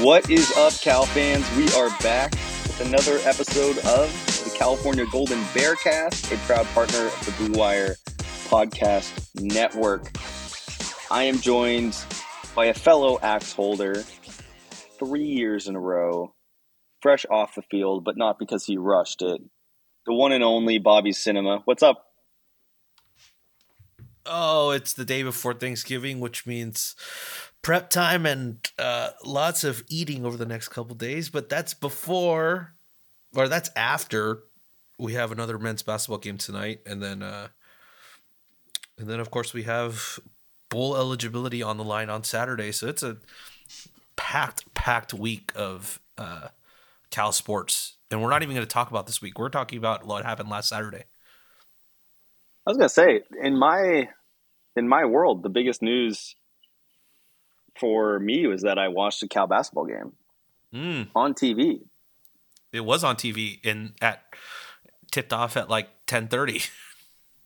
What is up, Cal fans? We are back with another episode of the California Golden Bearcast, a proud partner of the Blue Wire Podcast Network. I am joined by a fellow axe holder, three years in a row, fresh off the field, but not because he rushed it. The one and only Bobby Cinema. What's up? Oh, it's the day before Thanksgiving, which means prep time and uh, lots of eating over the next couple days. But that's before, or that's after we have another men's basketball game tonight, and then, uh, and then of course we have bowl eligibility on the line on Saturday. So it's a packed, packed week of uh, Cal sports, and we're not even going to talk about this week. We're talking about what happened last Saturday. I was gonna say in my in my world, the biggest news for me was that I watched a Cal basketball game Mm. on TV. It was on TV and at tipped off at like ten thirty.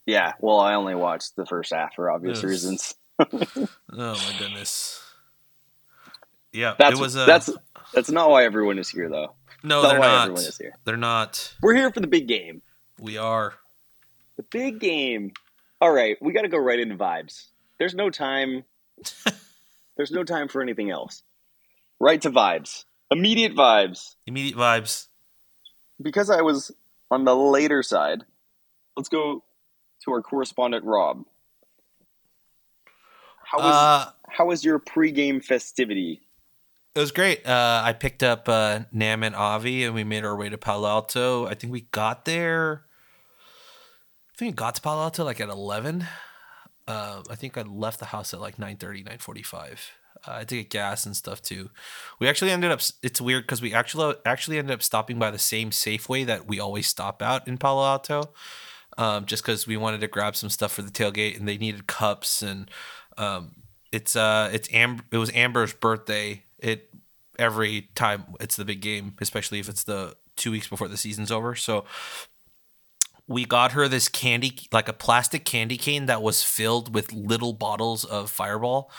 Yeah, well, I only watched the first half for obvious reasons. Oh my goodness. Yeah, That's it was a, that's that's not why everyone is here, though. no, not they're why not. everyone is here. They're not. We're here for the big game. We are. The big game. All right, we got to go right into vibes. There's no time. there's no time for anything else. Right to vibes. Immediate vibes. Immediate vibes. Because I was on the later side, let's go to our correspondent Rob. How was Uh, how was your pregame festivity? it was great. Uh, I picked up uh, Nam and Avi, and we made our way to Palo Alto. I think we got there. I think we got to Palo Alto like at eleven. Uh, I think I left the house at like 9.30, 9.45. Uh, I had to get gas and stuff too. We actually ended up. It's weird because we actually actually ended up stopping by the same Safeway that we always stop out in Palo Alto, um, just because we wanted to grab some stuff for the tailgate and they needed cups and um, it's uh it's Am- it was Amber's birthday. It every time it's the big game, especially if it's the two weeks before the season's over. So we got her this candy like a plastic candy cane that was filled with little bottles of fireball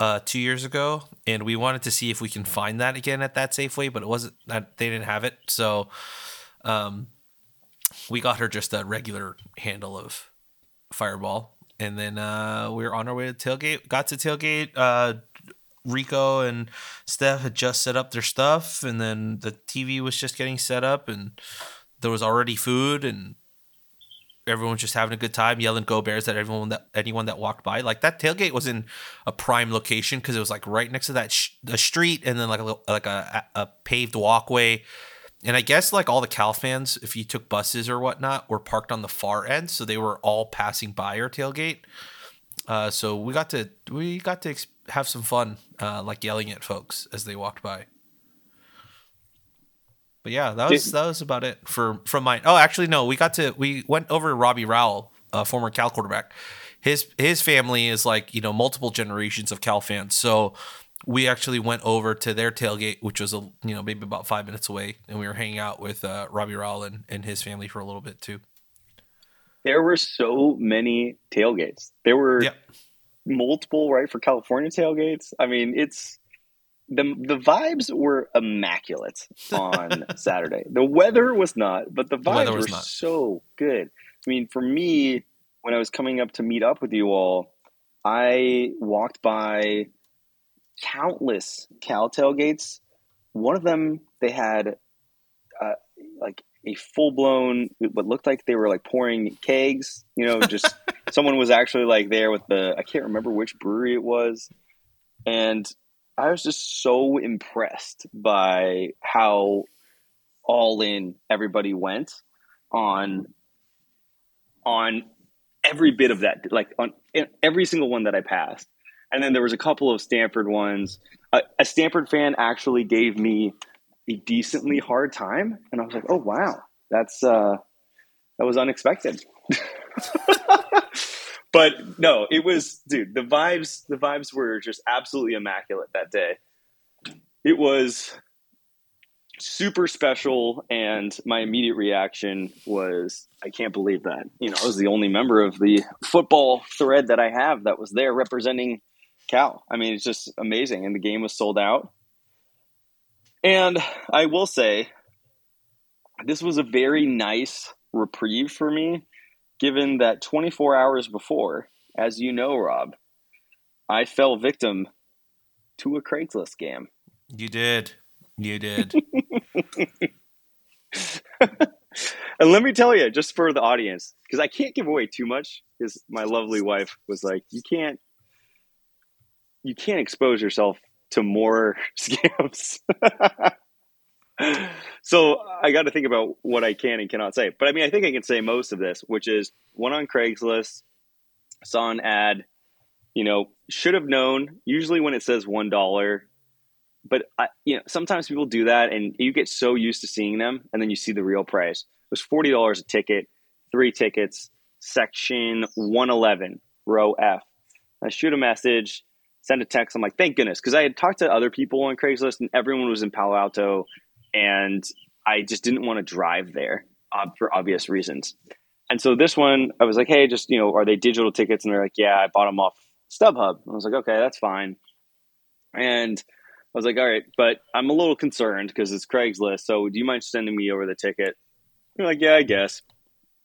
uh two years ago and we wanted to see if we can find that again at that safeway but it wasn't that they didn't have it so um we got her just a regular handle of fireball and then uh we were on our way to tailgate got to tailgate uh rico and steph had just set up their stuff and then the tv was just getting set up and there was already food and everyone was just having a good time yelling go bears at everyone that anyone that walked by. Like that tailgate was in a prime location because it was like right next to that sh- the street and then like a little, like a, a paved walkway. And i guess like all the cal fans if you took buses or whatnot were parked on the far end so they were all passing by our tailgate. Uh, so we got to we got to have some fun uh, like yelling at folks as they walked by but yeah, that was that was about it for from mine. Oh, actually, no, we got to we went over to Robbie Rowell, uh, former Cal quarterback. His his family is like you know multiple generations of Cal fans, so we actually went over to their tailgate, which was a you know maybe about five minutes away, and we were hanging out with uh, Robbie Rowell and, and his family for a little bit too. There were so many tailgates. There were Yep. multiple Write for California tailgates. I mean, it's the the vibes were immaculate on Saturday. The weather was not, but the The vibes was were not. so good. I mean, for me, when I was coming up to meet up with you all, I walked by countless Cal tailgates. One of them, they had uh, like a full blown, what looked like they were like pouring kegs. You know, just someone was actually like there with the, I can't remember which brewery it was. And I was just so impressed by how all in everybody went on on every bit of that like on every single one that I passed. And then there was a couple of Stanford ones. A, a Stanford fan actually gave me a decently hard time and I was like, "Oh wow. That's uh that was unexpected." but no, it was dude, the vibes the vibes were just absolutely immaculate that day. It was super special and my immediate reaction was I can't believe that. You know, I was the only member of the football thread that I have that was there representing Cal. I mean, it's just amazing and the game was sold out. And I will say this was a very nice reprieve for me given that 24 hours before, as you know, Rob, I fell victim to a Craigslist scam. You did. You did. and let me tell you, just for the audience, because I can't give away too much, because my lovely wife was like, "You can't, you can't expose yourself to more scams." so I got to think about what I can and cannot say. But I mean, I think I can say most of this, which is one on Craigslist, saw an ad, you know, should have known. Usually, when it says one dollar, but I, you know, sometimes people do that, and you get so used to seeing them, and then you see the real price. It was forty dollars a ticket, three tickets, section one eleven, row F. I shoot a message, send a text. I'm like, thank goodness, because I had talked to other people on Craigslist, and everyone was in Palo Alto, and I just didn't want to drive there uh, for obvious reasons. And so this one, I was like, hey, just you know, are they digital tickets? And they're like, yeah, I bought them off StubHub. I was like, okay, that's fine. And I was like, all right, but I'm a little concerned because it's Craigslist. So do you mind sending me over the ticket? They're like, yeah, I guess.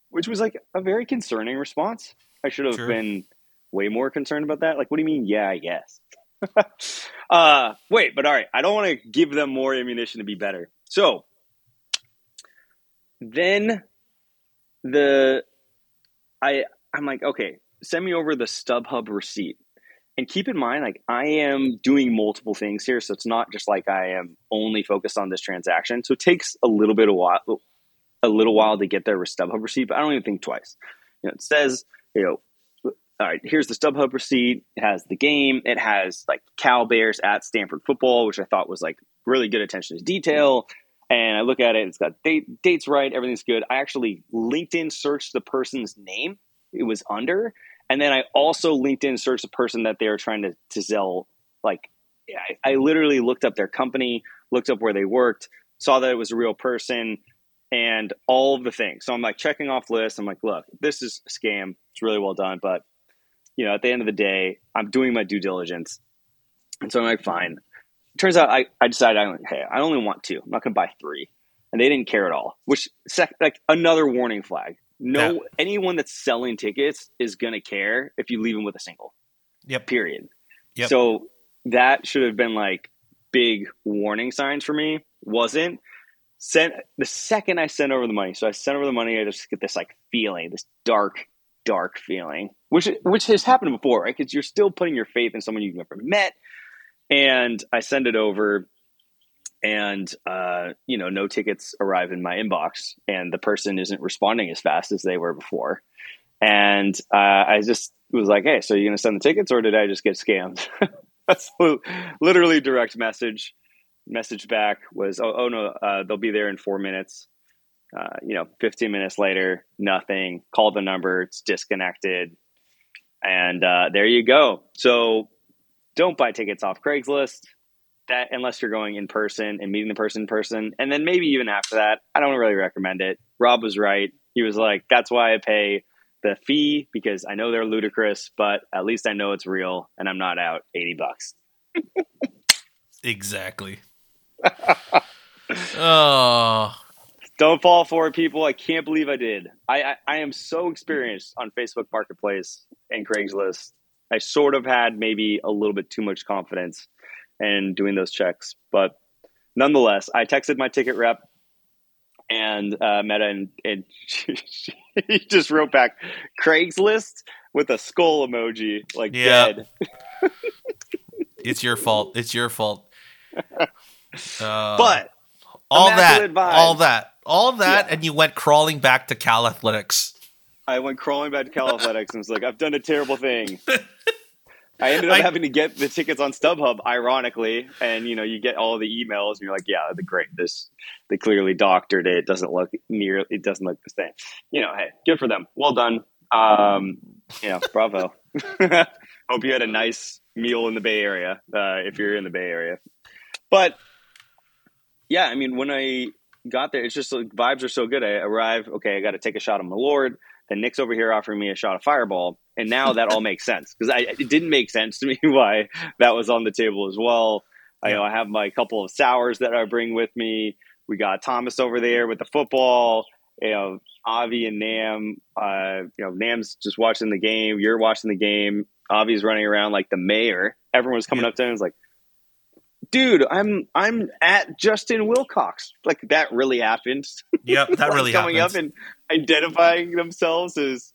Which was like a very concerning response. I should have Sure. been way more concerned about that. Like, what do you mean? Yeah, I guess. uh, wait, but all right, I don't want to give them more ammunition to be better. So then the I I'm like, okay, send me over the StubHub receipt. And keep in mind, like I am doing multiple things here, so it's not just like I am only focused on this transaction. So it takes a little bit of while, a little while to get their StubHub receipt, but I don't even think twice. You know, it says, you know, all right, here's the StubHub receipt. It has the game. It has like Cal Bears at Stanford football, which I thought was like really good attention to detail. And I look at it, it's got date, dates right, everything's good. I actually LinkedIn searched the person's name it was under. And then I also LinkedIn searched the person that they were trying to, to sell. Like, I, I literally looked up their company, looked up where they worked, saw that it was a real person, and all of the things. So I'm like checking off lists. I'm like, look, this is a scam. It's really well done. But, you know, at the end of the day, I'm doing my due diligence. And so I'm like, fine. Turns out I, I decided, like, hey, I only want two. I'm not going to buy three. And they didn't care at all, which, sec- like, another warning flag. No, Yeah. anyone that's selling tickets is going to care if you leave them with a single, Yep. period. Yep. So that should have been like big warning signs for me. Wasn't. Sent the second I sent over the money. So I sent over the money. I just get this like feeling, this dark, dark feeling, which which has happened before, right? Because you're still putting your faith in someone you've never met. And I send it over, and uh, you know, no tickets arrive in my inbox, and the person isn't responding as fast as they were before. And uh, I just was like, "Hey, so you're gonna send the tickets, or did I just get scammed?" That's literally direct message. Message back was, "Oh, oh no, uh, they'll be there in four minutes." Uh, you know, 15 minutes later, nothing. Call the number, it's disconnected, and uh, there you go. So, don't buy tickets off Craigslist. that unless you're going in person and meeting the person in person, and then maybe even after that, I don't really recommend it. Rob was right. He was like, "That's why I pay the fee because I know they're ludicrous, but at least I know it's real, and I'm not out eighty bucks." exactly. oh, don't fall for it, people. I can't believe I did. I, I, I am so experienced on Facebook Marketplace and Craigslist. I sort of had maybe a little bit too much confidence in doing those checks, but nonetheless, I texted my ticket rep and uh, Meta, and, and he just wrote back Craigslist with a skull emoji, like yeah. dead. it's your fault. It's your fault. Uh, but all that, vibes. all that, all that, yeah. and you went crawling back to Cal Athletics. I went crawling back to Cal Athletics and was like, I've done a terrible thing. I ended up I, having to get the tickets on StubHub, ironically, and you know, you get all the emails, and you're like, "Yeah, the great. This they clearly doctored it. It doesn't look near. It doesn't look the same. You know, hey, good for them. Well done. Um, you know, bravo. Hope you had a nice meal in the Bay Area, uh, if you're in the Bay Area. But yeah, I mean, when I got there, it's just like vibes are so good. I arrive, okay, I got to take a shot of Malort. Then Nick's over here offering me a shot of Fireball, and now that all makes sense because it didn't make sense to me why that was on the table as well. I, you know, I have my couple of sours that I bring with me. We got Thomas over there with the football. You know, Avi and Nam. Uh, you know, Nam's just watching the game. You're watching the game. Avi's running around like the mayor. Everyone's coming yeah. up to him and was like, dude, I'm I'm at Justin Wilcox. Like that really happened. Yep, that like really coming happens. up and identifying themselves as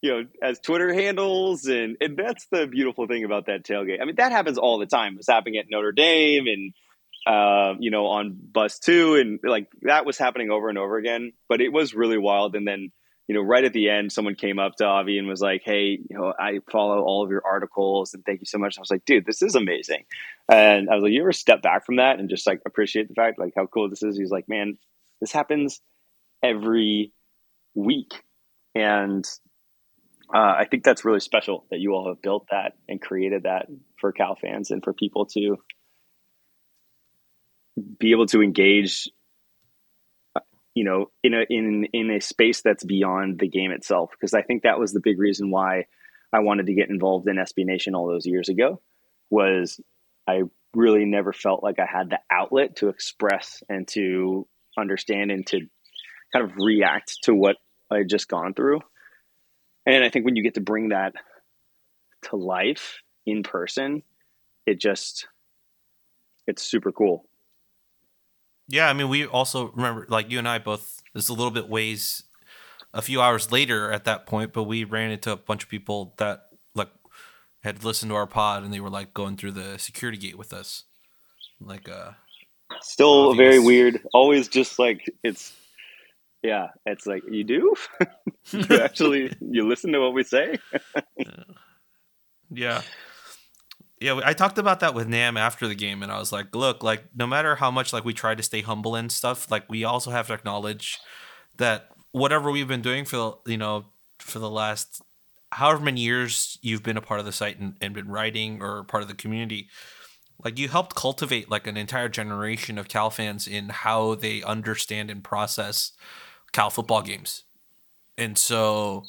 you know as Twitter handles, and and that's the beautiful thing about that tailgate. I mean, that happens all the time. It's happening at Notre Dame and. Uh, you know, on bus two, and like that was happening over and over again. But it was really wild. And then you know, right at the end, someone came up to Avi and was like, "Hey, you know, I follow all of your articles and thank you so much." I was like, "Dude, this is amazing," and I was like, "You ever step back from that and just like appreciate the fact like how cool this is?" He's like, "Man, this happens every week," and uh, I think that's really special that you all have built that and created that for Cal fans and for people to be able to engage you know, in a in in a space that's beyond the game itself. Because I think that was the big reason why I wanted to get involved in SB Nation all those years ago. Was I really never felt like I had the outlet to express and to understand and to kind of react to what I had just gone through. And I think when you get to bring that to life in person, it just it's super cool. Yeah, I mean, we also remember, like you and I both, it's a little bit ways, a few hours later at that point, but we ran into a bunch of people that like had listened to our pod and they were like going through the security gate with us, like uh, still very weird. Always just like it's, yeah, it's like you do, you actually you listen to what we say. yeah yeah, I talked about that with Nam after the game, and I was like, look, like no matter how much like we try to stay humble and stuff, like we also have to acknowledge that whatever we've been doing for the you know for the last however many years you've been a part of the site and, and been writing or part of the community, like you helped cultivate like an entire generation of Cal fans in how they understand and process Cal football games, and so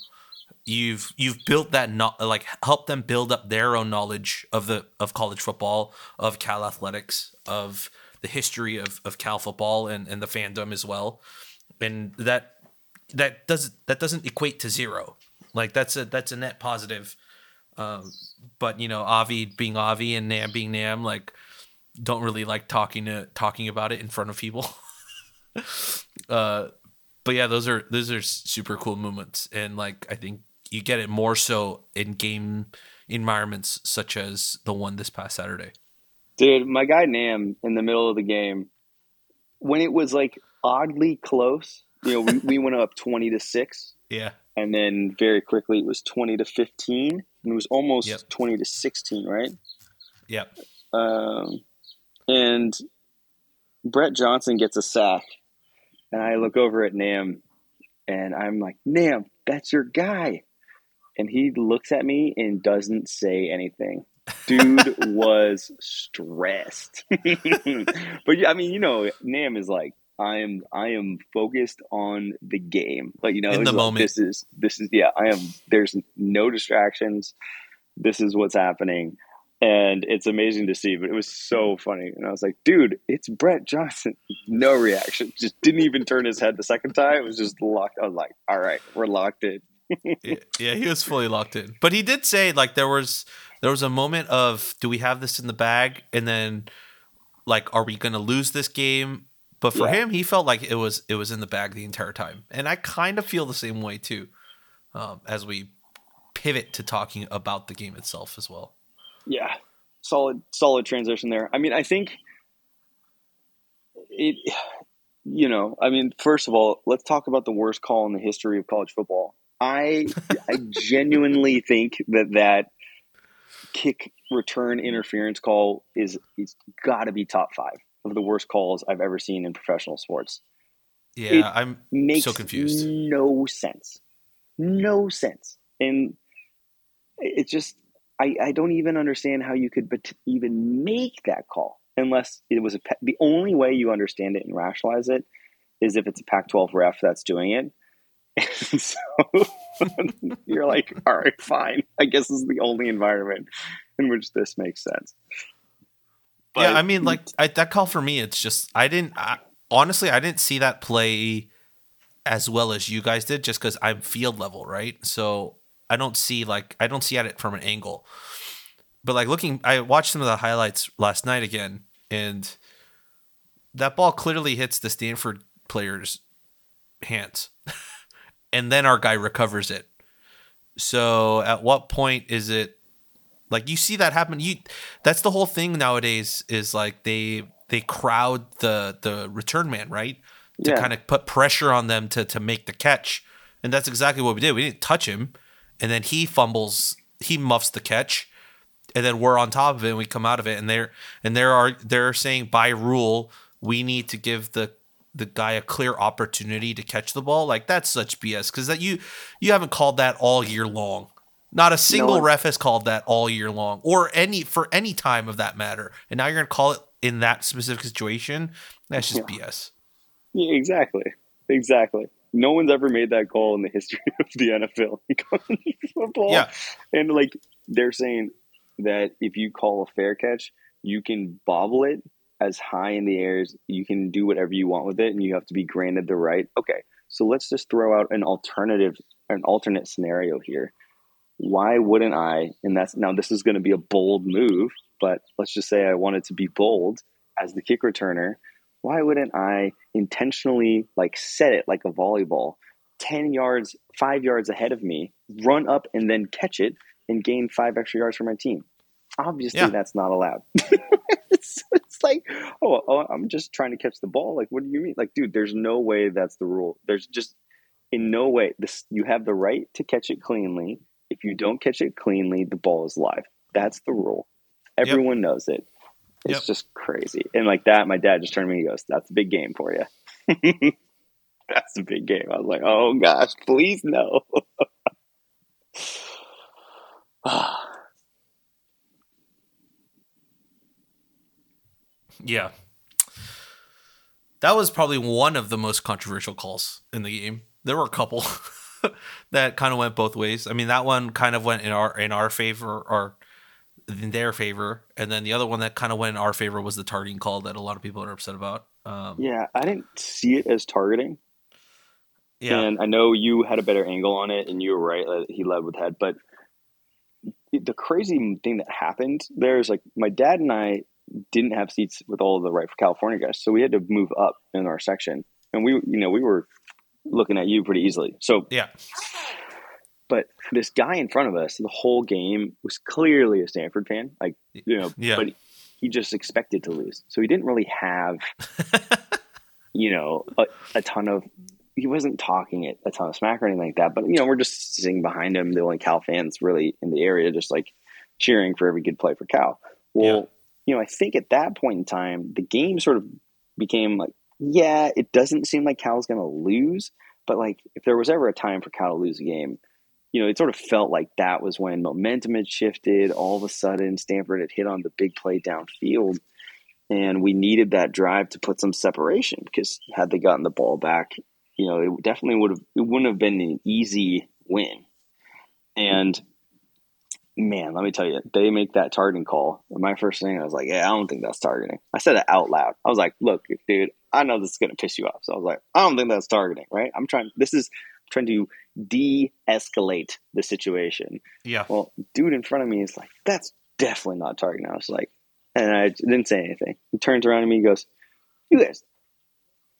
you've you've built that not like help them build up their own knowledge of the of college football of cal athletics of the history of, of cal football and, and the fandom as well. And that that doesn't that doesn't equate to zero. Like that's a that's a net positive. Um, but you know avi being avi and nam being nam like don't really like talking to talking about it in front of people. Uh but yeah those are those are super cool moments. And like i think you get it more so in game environments such as the one this past Saturday. Dude, my guy Nam in the middle of the game, when it was like oddly close, you know, we, we went up 20 to 6. Yeah. And then very quickly it was 20 to 15. And it was almost yep. 20 to 16, right? Yep. Um, and Brett Johnson gets a sack. And I look over at Nam and I'm like, Nam, that's your guy and he looks at me and doesn't say anything. Dude was stressed. but I mean, you know, Nam is like, I am I am focused on the game. Like, you know, In the like, moment. this is this is yeah, I am there's no distractions. This is what's happening. And it's amazing to see, but it was so funny. And I was like, dude, it's Brett Johnson. No reaction. Just didn't even turn his head the second time. It was just locked. I was like, all right, we're locked in. yeah, he was fully locked in. But he did say like there was there was a moment of do we have this in the bag and then like are we going to lose this game? But for Yeah. him, he felt like it was it was in the bag the entire time. And I kind of feel the same way too. Um, as we pivot to talking about the game itself as well. Yeah, solid, solid transition there. I mean, I think it. You know, I mean, first of all, let's talk about the worst call in the history of college football. I I genuinely think that that kick return interference call is it's got to be top five of the worst calls I've ever seen in professional sports. Yeah, It- I'm Makes So confused. no sense, no sense, and it just I, I don't even understand how you could bet- even make that call unless it was a pa- the only way you understand it and rationalize it is if it's a Pac-12 ref that's doing it. And so you're like, all right, fine. I guess this is the only environment in which this makes sense. yeah, I mean, mm. like I, that call for me, it's just I didn't I, honestly I didn't see that play as well as you guys did, just because I'm field level, right? So I don't see like I don't see at it from an angle. But like looking, I watched some of the highlights last night again, and that ball clearly hits the Stanford player's hands, and then our guy recovers it. So at what point is it like you see that happen? You that's the whole thing nowadays is like they they crowd the the return man right to Yeah. kind of put pressure on them to to make the catch, and that's exactly what we did. We didn't touch him, and then he fumbles, he muffs the catch, and then we're on top of it and we come out of it, and they're and there are they're saying by rule we need to give the the guy a clear opportunity to catch the ball. Like that's such BS because that you you haven't called that all year long. Not a single one- ref has called that all year long, or any for any time of that matter. And now you're gonna call it in that specific situation. That's just BS. Yeah, exactly. Exactly. No one's ever made that call in the history of the NFL football. Yeah. And like they're saying that if you call a fair catch, you can bobble it as high in the air as you can do whatever you want with it and you have to be granted the right. Okay. So let's just throw out an alternative an alternate scenario here. Why wouldn't I and that's now this is going to be a bold move, but let's just say I wanted to be bold as the kick returner why wouldn't I intentionally like set it like a volleyball 10 yards, five yards ahead of me, run up and then catch it and gain five extra yards for my team? Obviously, Yeah. that's not allowed. it's, it's like, oh, oh, I'm just trying to catch the ball. Like, what do you mean? Like, dude, there's no way that's the rule. There's just in no way this. You have the right to catch it cleanly. If you don't catch it cleanly, the ball is live. That's the rule. Everyone knows it. It's Yep. just crazy. And like that, my dad just turned to me and goes, That's a big game for you. That's a big game. I was like, Oh gosh, please no. Ah. Yeah. That was probably one of the most controversial calls in the game. There were a couple that kind of went both ways. I mean, that one kind of went in our in our favor or in their favor, and then the other one that kind of went in our favor was the targeting call that a lot of people are upset about. Um, yeah, I didn't see it as targeting. yeah, And I know you had a better angle on it and you were right. that He led with head. But the crazy thing that happened there is like my dad and I didn't have seats with all of the Write for California guys. So we had to move up in our section. And we, you know, we were looking at you pretty easily. So yeah, but this guy in front of us the whole game was clearly a Stanford fan, like you know, Yeah. but he just expected to lose, so he didn't really have, you know, a, a ton of. He wasn't talking it a ton of smack or anything like that, but you know, we're just sitting behind him, the only Cal fans really in the area, just like cheering for every good play for Cal. Well, you know, I think at that point in time, the game sort of became like, yeah, it doesn't seem like Cal's going to lose, but like if there was ever a time for Cal to lose a game, you know, it sort of felt like that was when momentum had shifted. All of a sudden, Stanford had hit on the big play downfield, and we needed that drive to put some separation because had they gotten the ball back, you know, it definitely would have it wouldn't have been an easy win. And man, let me tell you, they make that targeting call. And my first thing, I was like, yeah, I don't think that's targeting. I said it out loud. I was like, look, dude, I know this is gonna piss you off. So I was like, I don't think that's targeting, right? I'm trying. This is trying to de-escalate the situation. Yeah. Well, dude in front of me is like, that's definitely not targeting. I was like, and I didn't say anything. He turns around to me and goes, you guys,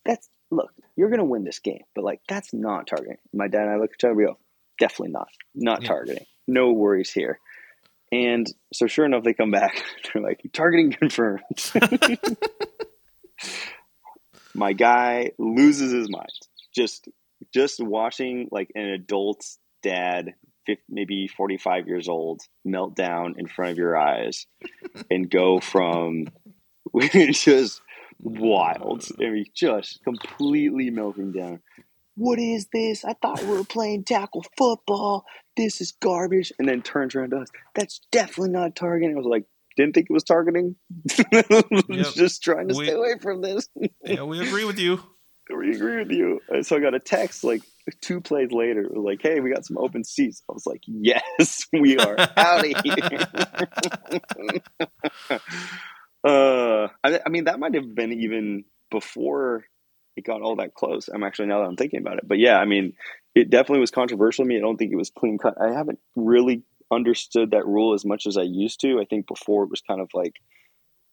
that's look, you're gonna win this game, but like that's not targeting. My dad and I look at each other, we go, definitely not, not yeah. targeting. No worries here. And so sure enough, they come back. They're like, targeting confirmed. My guy loses his mind. Just just watching like an adult's dad, 50, maybe 45 years old, melt down in front of your eyes and go from just wild. I mean, just completely melting down. What is this? I thought we were playing tackle football. This is garbage. And then turns around to us. That's definitely not targeting. I was like, didn't think it was targeting. yep. Just trying to we, stay away from this. yeah, we agree with you. We agree with you. So I got a text like two plays later. It was like, hey, we got some open seats. I was like, yes, we are out of here. uh, I, I mean, that might have been even before it got all that close. I'm actually now that I'm thinking about it, but yeah, I mean, it definitely was controversial to me. I don't think it was clean cut. I haven't really understood that rule as much as I used to. I think before it was kind of like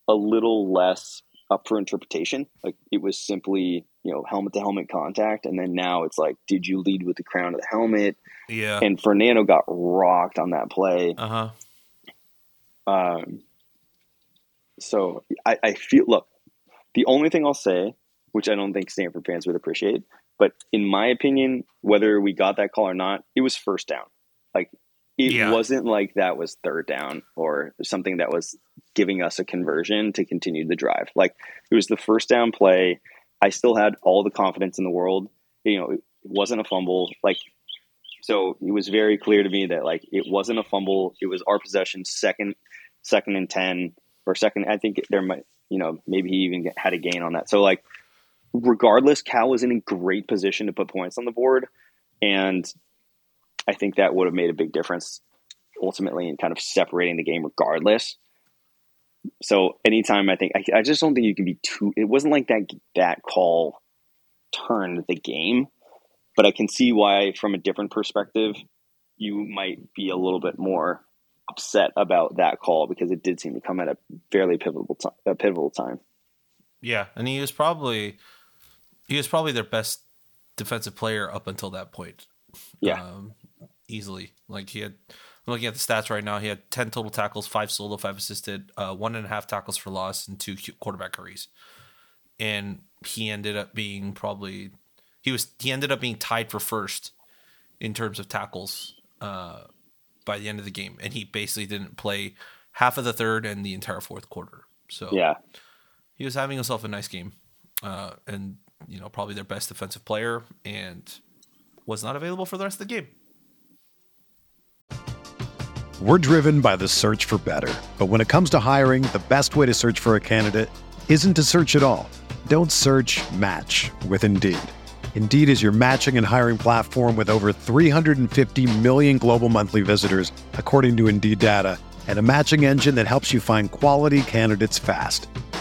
a little less up for interpretation. Like it was simply, you know, helmet to helmet contact. And then now it's like, did you lead with the crown of the helmet? Yeah. And Fernando got rocked on that play. Uh huh. Um, so I, I feel, look, the only thing I'll say, which I don't think Stanford fans would appreciate, but in my opinion, whether we got that call or not, it was first down. Like it yeah. wasn't like that was third down or something that was giving us a conversion to continue the drive. Like it was the first down play. I still had all the confidence in the world. You know, it wasn't a fumble. Like, so it was very clear to me that like it wasn't a fumble. It was our possession, second, second and ten or second. I think there might, you know, maybe he even had a gain on that. So like, regardless, Cal was in a great position to put points on the board, and I think that would have made a big difference ultimately in kind of separating the game regardless. So anytime I think I, I just don't think you can be too it wasn't like that that call turned the game, but I can see why from a different perspective you might be a little bit more upset about that call because it did seem to come at a fairly pivotal time, a pivotal time. Yeah, and he was probably he was probably their best defensive player up until that point. Yeah. Um, easily. Like he had, I'm looking at the stats right now. He had ten total tackles, five solo, five assisted, uh, one and a half tackles for loss, and two quarterback hurries. And he ended up being probably he was he ended up being tied for first in terms of tackles uh, by the end of the game, and he basically didn't play half of the third and the entire fourth quarter. So yeah, he was having himself a nice game, uh, and you know probably their best defensive player, and was not available for the rest of the game. We're driven by the search for better. But when it comes to hiring, the best way to search for a candidate isn't to search at all. Don't search match with Indeed. Indeed is your matching and hiring platform with over 350 million global monthly visitors, according to Indeed data, and a matching engine that helps you find quality candidates fast.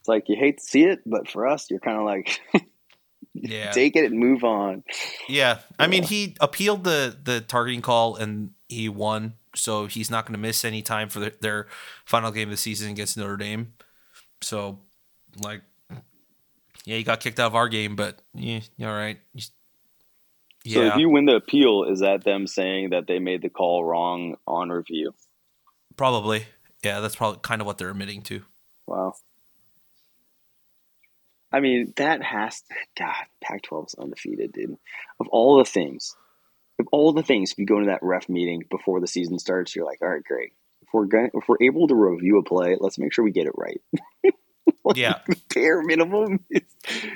It's like you hate to see it, but for us, you're kind of like, Yeah. take it and move on. Yeah, I mean, Yeah. he appealed the the targeting call and he won, so he's not going to miss any time for the, their final game of the season against Notre Dame. So, like, yeah, he got kicked out of our game, but yeah, all right. Yeah, so if you win the appeal, is that them saying that they made the call wrong on review? probably. Yeah, that's probably kind of what they're admitting to. Wow. I mean, that has God. Pac-12 is undefeated, dude. Of all the things, of all the things, if you go into that ref meeting before the season starts, you're like, all right, great. If we're going, if we're able to review a play, let's make sure we get it right. Like, Yeah. the bare minimum. Is,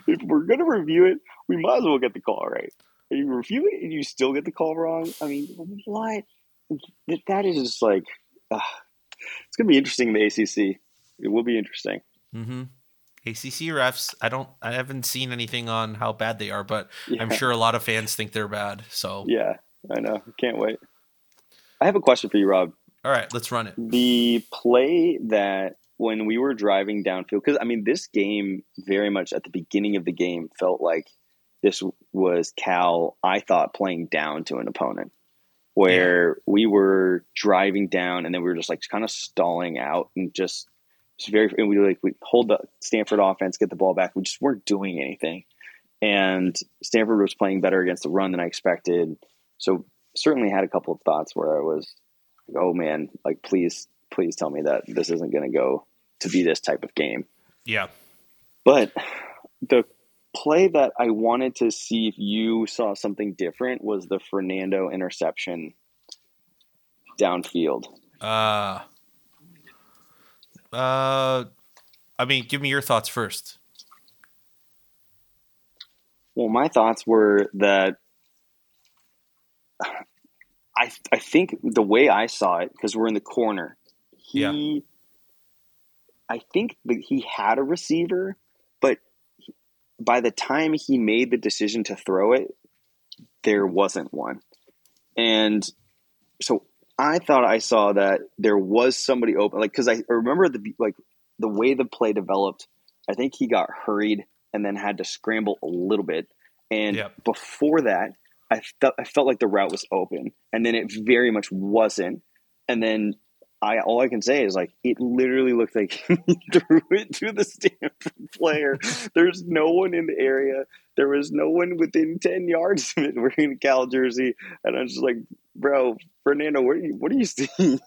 if we're gonna review it, we might as well get the call right. And you review it and you still get the call wrong. I mean, what? That, that is just like, uh, it's gonna be interesting in the ACC. It will be interesting. Mm-hmm. ACC refs. I don't. I haven't seen anything on how bad they are, but I'm sure a lot of fans think they're bad. So, Yeah, I know. Can't wait. I have a question for you, Rob. all right, let's run it. The play that when we were driving downfield, because I mean, this game very much at the beginning of the game felt like this was Cal, I thought, playing down to an opponent where we were driving down and then we were just like kind of stalling out and just, just very, and we like, we hold the Stanford offense, get the ball back. We just weren't doing anything. And Stanford was playing better against the run than I expected. So certainly had a couple of thoughts where I was, like, oh man, like please, please tell me that this isn't going to go to be this type of game. Yeah. But the play that I wanted to see if you saw something different was the Fernando interception downfield. Uh, uh, I mean, give me your thoughts first. Well, my thoughts were that I I think the way I saw it because we're in the corner, he Yeah. I think that he had a receiver, but by the time he made the decision to throw it, there wasn't one. And so I thought I saw that there was somebody open like cuz I remember the like the way the play developed, I think he got hurried and then had to scramble a little bit. And Yep. before that, I felt I felt like the route was open, and then it very much wasn't. And then I all I can say is like it literally looked like he threw it to the Stanford player. There's no one in the area. There was no one within ten yards of it wearing a Cal jersey, and I'm just like, bro, Fernando, what are you what are you seeing?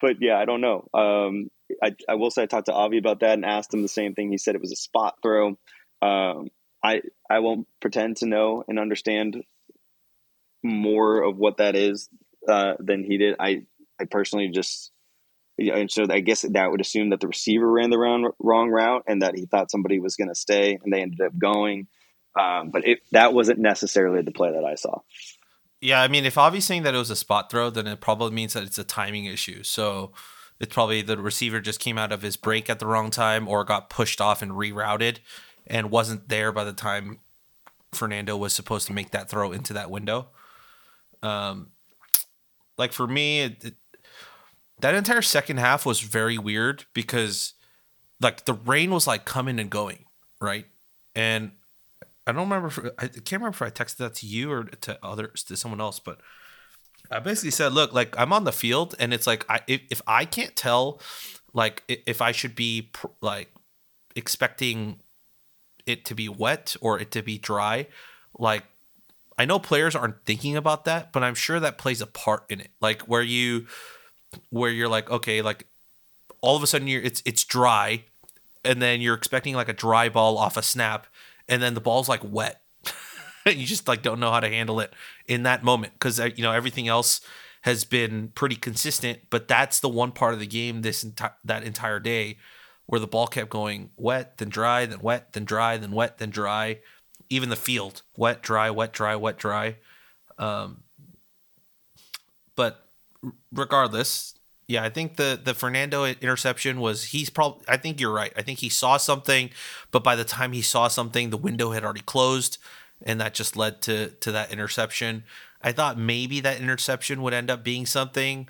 but yeah, I don't know. Um, I, I will say I talked to Avi about that and asked him the same thing. He said it was a spot throw. Um, I I won't pretend to know and understand more of what that is uh, than he did. I I personally just yeah, and so I guess that would assume that the receiver ran the wrong wrong route and that he thought somebody was going to stay and they ended up going. Um, but it, that wasn't necessarily the play that I saw. Yeah, I mean, if Avi's saying that it was a spot throw, then it probably means that it's a timing issue. So it's probably the receiver just came out of his break at the wrong time or got pushed off and rerouted and wasn't there by the time Fernando was supposed to make that throw into that window. Um, like for me, it, it, that entire second half was very weird because like the rain was like coming and going, right? And I don't remember. If, I can't remember if I texted that to you or to others to someone else, but I basically said, "Look, like I'm on the field, and it's like I if, if I can't tell, like if I should be pr- like expecting it to be wet or it to be dry, like I know players aren't thinking about that, but I'm sure that plays a part in it. Like where you where you're like, okay, like all of a sudden you're it's it's dry, and then you're expecting like a dry ball off a snap, and then the ball's like wet. you just like don't know how to handle it in that moment because you know everything else has been pretty consistent, but that's the one part of the game this enti- that entire day where the ball kept going wet, then dry, then wet, then dry, then wet, then dry. Even the field, wet, dry, wet, dry, wet, dry. Um, but regardless, yeah, I think the the Fernando interception was he's probably I think you're right. I think he saw something, but by the time he saw something, the window had already closed, and that just led to to that interception. I thought maybe that interception would end up being something,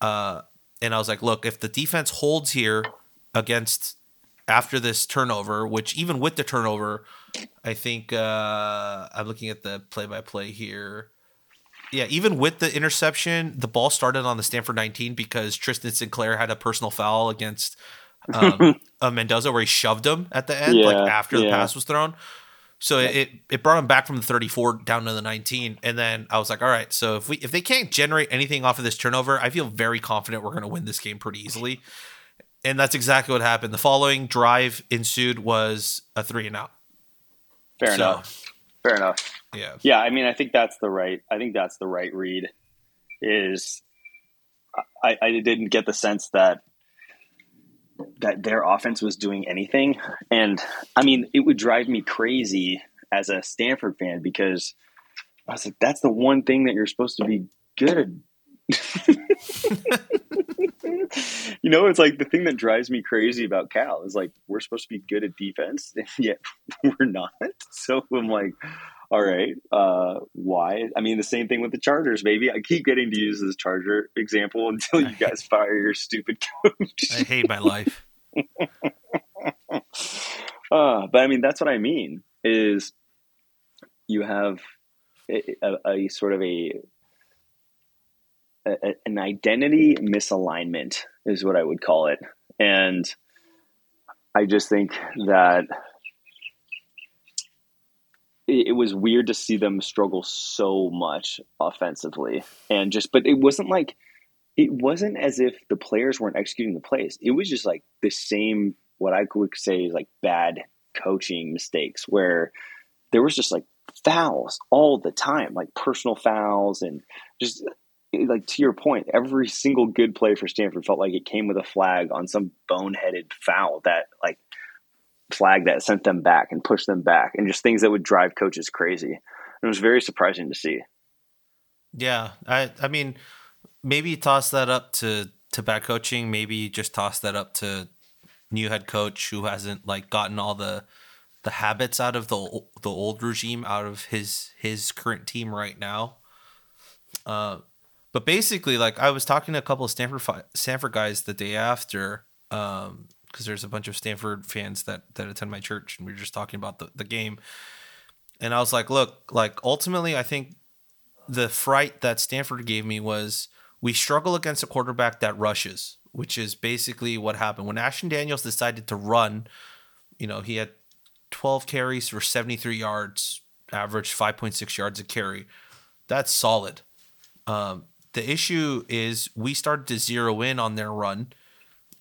uh, and I was like, look, if the defense holds here against after this turnover, which even with the turnover, I think uh, I'm looking at the play by play here. Yeah, even with the interception, the ball started on the Stanford 19 because Tristan Sinclair had a personal foul against um, Mendoza where he shoved him at the end, yeah, like after yeah. the pass was thrown. So yeah. it it brought him back from the 34 down to the 19, and then I was like, all right, so if we if they can't generate anything off of this turnover, I feel very confident we're going to win this game pretty easily. And that's exactly what happened. The following drive ensued was a three and out. Fair so, enough. Fair enough. Yeah. Yeah. I mean, I think that's the right. I think that's the right read. Is I, I didn't get the sense that that their offense was doing anything, and I mean, it would drive me crazy as a Stanford fan because I was like, that's the one thing that you're supposed to be good at. you know, it's like the thing that drives me crazy about Cal is like we're supposed to be good at defense, and yet we're not. So I'm like, all right, uh, why? I mean, the same thing with the Chargers, maybe. I keep getting to use this Charger example until you guys fire your stupid coach. I hate my life. uh, but I mean, that's what I mean. Is you have a, a, a sort of a a, an identity misalignment is what I would call it. And I just think that it, was weird to see them struggle so much offensively. And just, but it wasn't like, it wasn't as if the players weren't executing the plays. It was just like the same, what I would say is like bad coaching mistakes where there was just like fouls all the time, like personal fouls and just like to your point, every single good play for Stanford felt like it came with a flag on some boneheaded foul that like flag that sent them back and pushed them back and just things that would drive coaches crazy. And it was very surprising to see. Yeah, I I mean maybe toss that up to to bad coaching, maybe just toss that up to new head coach who hasn't like gotten all the the habits out of the the old regime out of his his current team right now. Uh, but basically, like I was talking to a couple of Stanford Stanford guys the day after, because there's a bunch of Stanford fans that that attend my church, and we were just talking about the, the game. And I was like, look, like ultimately, I think the fright that Stanford gave me was we struggle against a quarterback that rushes, which is basically what happened when Ashton Daniels decided to run. You know, he had 12 carries for 73 yards, average 5.6 yards a carry. That's solid. Um, the issue is we started to zero in on their run.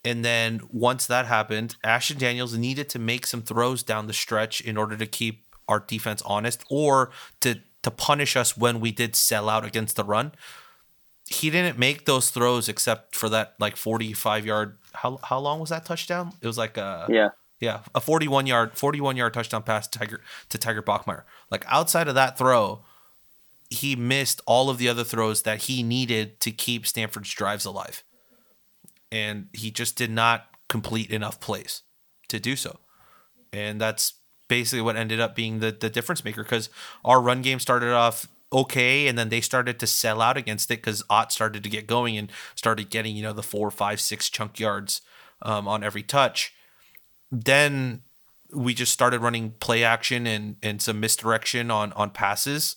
And then once that happened, Ashton Daniels needed to make some throws down the stretch in order to keep our defense honest or to to punish us when we did sell out against the run. He didn't make those throws except for that like 45 yard how how long was that touchdown? It was like a Yeah. Yeah, a 41 yard 41 yard touchdown pass to Tiger to Tiger Bachmeier. Like outside of that throw, he missed all of the other throws that he needed to keep Stanford's drives alive. And he just did not complete enough plays to do so. And that's basically what ended up being the, the difference maker because our run game started off okay and then they started to sell out against it because Ott started to get going and started getting, you know, the four, five, six chunk yards um, on every touch. Then we just started running play action and, and some misdirection on on passes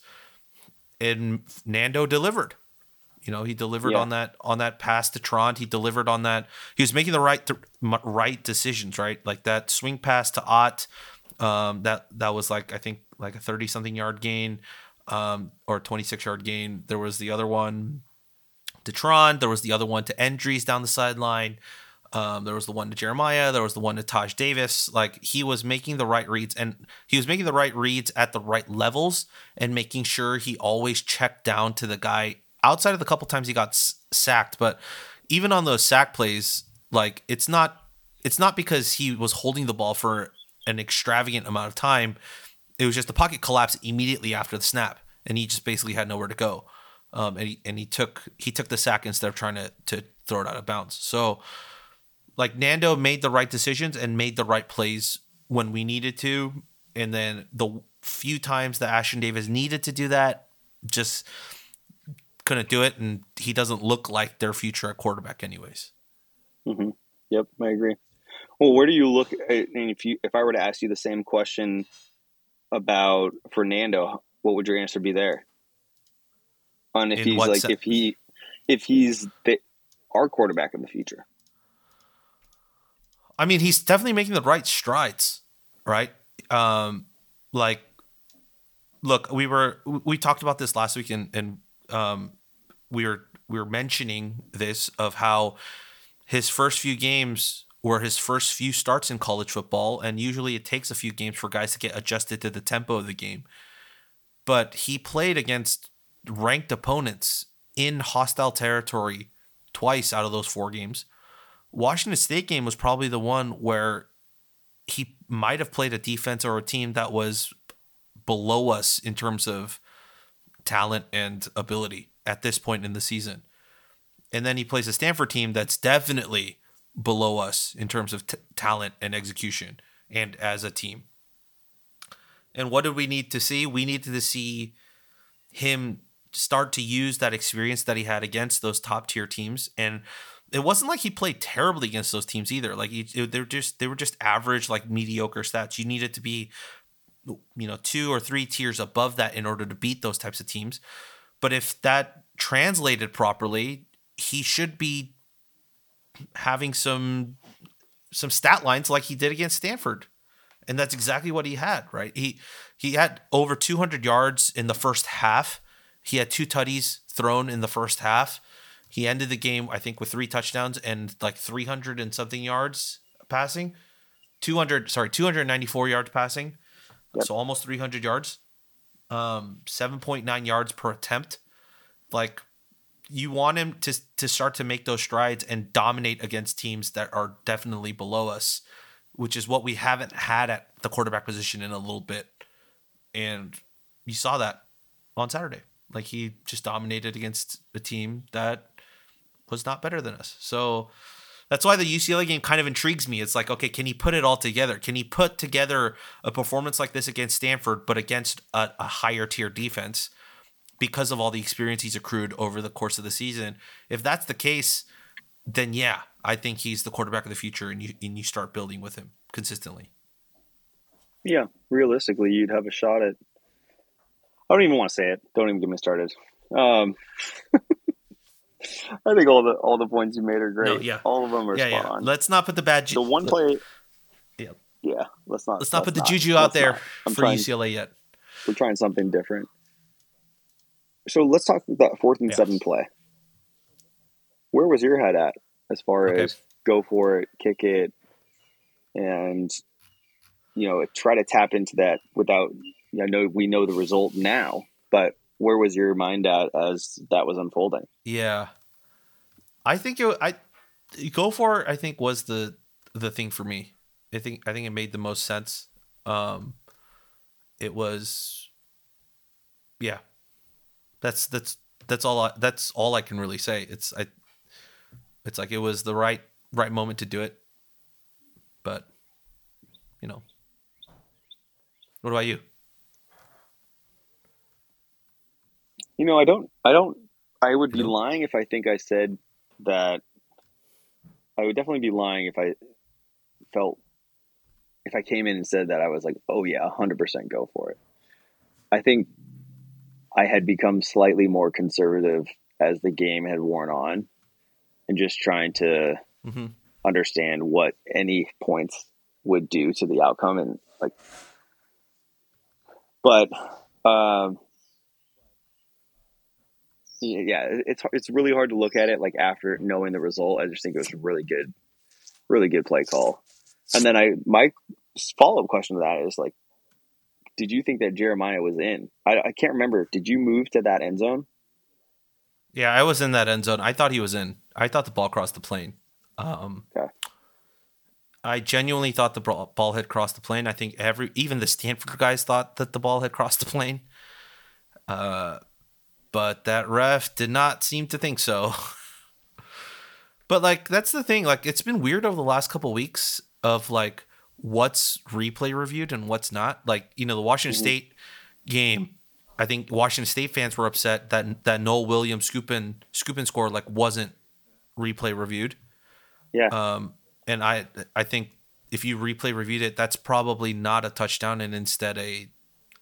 and Nando delivered. You know, he delivered yeah. on that on that pass to Trond. He delivered on that. He was making the right th- right decisions, right? Like that swing pass to Ott. Um, that that was like I think like a thirty something yard gain, um, or twenty six yard gain. There was the other one to Trond. There was the other one to Endries down the sideline. Um, there was the one to Jeremiah. There was the one to Taj Davis. Like he was making the right reads, and he was making the right reads at the right levels, and making sure he always checked down to the guy outside of the couple times he got s- sacked. But even on those sack plays, like it's not it's not because he was holding the ball for an extravagant amount of time. It was just the pocket collapsed immediately after the snap, and he just basically had nowhere to go. Um, and he and he took he took the sack instead of trying to to throw it out of bounds. So like Nando made the right decisions and made the right plays when we needed to. And then the few times that Ashton Davis needed to do that, just couldn't do it. And he doesn't look like their future at quarterback, anyways. Mm-hmm. Yep, I agree. Well, where do you look? At, and if you, if I were to ask you the same question about Fernando, what would your answer be there? On if In he's like if he if he's the our quarterback of the future. I mean, he's definitely making the right strides, right? Um, like, look, we were we talked about this last week, and and um, we were we were mentioning this of how his first few games were his first few starts in college football, and usually it takes a few games for guys to get adjusted to the tempo of the game. But he played against ranked opponents in hostile territory twice out of those four games. Washington State game was probably the one where he might have played a defense or a team that was below us in terms of talent and ability at this point in the season. And then he plays a Stanford team that's definitely below us in terms of t- talent and execution and as a team. And what did we need to see? We needed to see him start to use that experience that he had against those top tier teams and it wasn't like he played terribly against those teams either like he, they're just they were just average like mediocre stats you needed to be you know two or three tiers above that in order to beat those types of teams but if that translated properly he should be having some some stat lines like he did against Stanford and that's exactly what he had right he he had over 200 yards in the first half he had two tutties thrown in the first half. He ended the game, I think, with three touchdowns and like 300 and something yards passing. 200, sorry, 294 yards passing. So almost 300 yards. Um, 7.9 yards per attempt. Like you want him to to start to make those strides and dominate against teams that are definitely below us, which is what we haven't had at the quarterback position in a little bit. And you saw that on Saturday. Like he just dominated against a team that was not better than us. So that's why the UCLA game kind of intrigues me. It's like, okay, can he put it all together? Can he put together a performance like this against Stanford, but against a, a higher tier defense because of all the experience he's accrued over the course of the season? If that's the case, then yeah, I think he's the quarterback of the future, and you and you start building with him consistently. Yeah, realistically, you'd have a shot at. I don't even want to say it. Don't even get me started. Um, I think all the all the points you made are great. No, yeah. all of them are yeah, spot yeah. on. Let's not put the bad. Ju- the one play, Yeah. yeah. Let's not. Let's not put the let's juju let's out there for trying, UCLA yet. We're trying something different. So let's talk about fourth and Yeah. seven play. Where was your head at as far Okay. as go for it, kick it, and you know try to tap into that without? I know we know the result now, but where was your mind at as that was unfolding? Yeah, I think it. I go for it. I think was the the thing for me. I think I think it made the most sense. Um, it was, yeah. That's that's that's all. I, that's all I can really say. It's I. It's like it was the right right moment to do it, but, you know. What about you? You know, I don't. I don't. I would be lying if I think I said that. I would definitely be lying if I felt if I came in and said that I was like, "Oh yeah, hundred percent, go for it." I think I had become slightly more conservative as the game had worn on, and just trying to mm-hmm. understand what any points would do to the outcome and like but um yeah it's it's really hard to look at it like after knowing the result i just think it was a really good really good play call and then i my follow-up question to that is like did you think that jeremiah was in i, I can't remember did you move to that end zone Yeah, I was in that end zone. I thought he was in. I thought the ball crossed the plane. Um, Okay. I genuinely thought the ball ball had crossed the plane. I think every even the Stanford guys thought that the ball had crossed the plane. Uh, but that ref did not seem to think so. but like that's the thing. Like it's been weird over the last couple weeks of like what's replay reviewed and what's not. Like you know the Washington State game. I think Washington State fans were upset that that Noel Williams scoop and scoop and score like wasn't replay reviewed. yeah Um, and I I think if you replay reviewed it, that's probably not a touchdown and instead a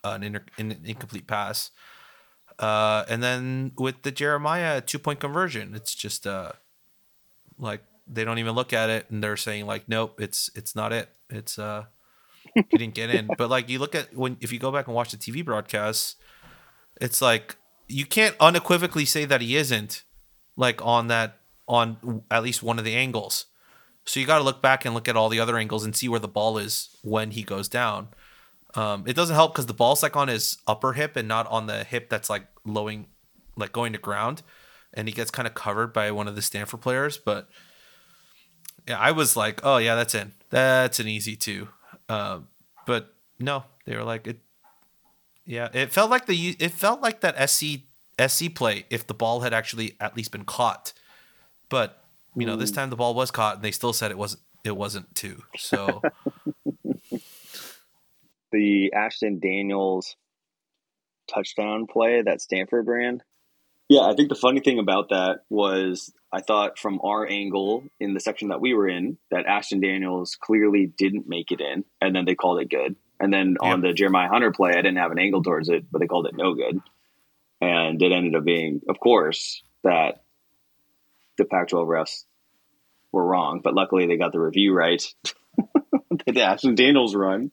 an, inter, an incomplete pass. Uh, and then with the Jeremiah two point conversion, it's just uh, like they don't even look at it and they're saying like, nope, it's it's not it. It's uh, he didn't get in. But like you look at when if you go back and watch the TV broadcasts, it's like you can't unequivocally say that he isn't like on that on at least one of the angles. So you got to look back and look at all the other angles and see where the ball is when he goes down. Um, it doesn't help because the ball's like on his upper hip and not on the hip that's like lowing, like going to ground, and he gets kind of covered by one of the Stanford players. But yeah, I was like, oh yeah, that's in. That's an easy two. Um, but no, they were like it. Yeah, it felt like the it felt like that SC SC play if the ball had actually at least been caught, but you know, this time the ball was caught, and they still said it wasn't. It wasn't two. So the Ashton Daniels touchdown play that Stanford ran. Yeah, I think the funny thing about that was I thought from our angle in the section that we were in that Ashton Daniels clearly didn't make it in, and then they called it good. And then on the Jeremiah Hunter play, I didn't have an angle towards it, but they called it no good. And it ended up being, of course, that the Pac-12 refs were wrong, but luckily they got the review right. the Ashton Daniels run,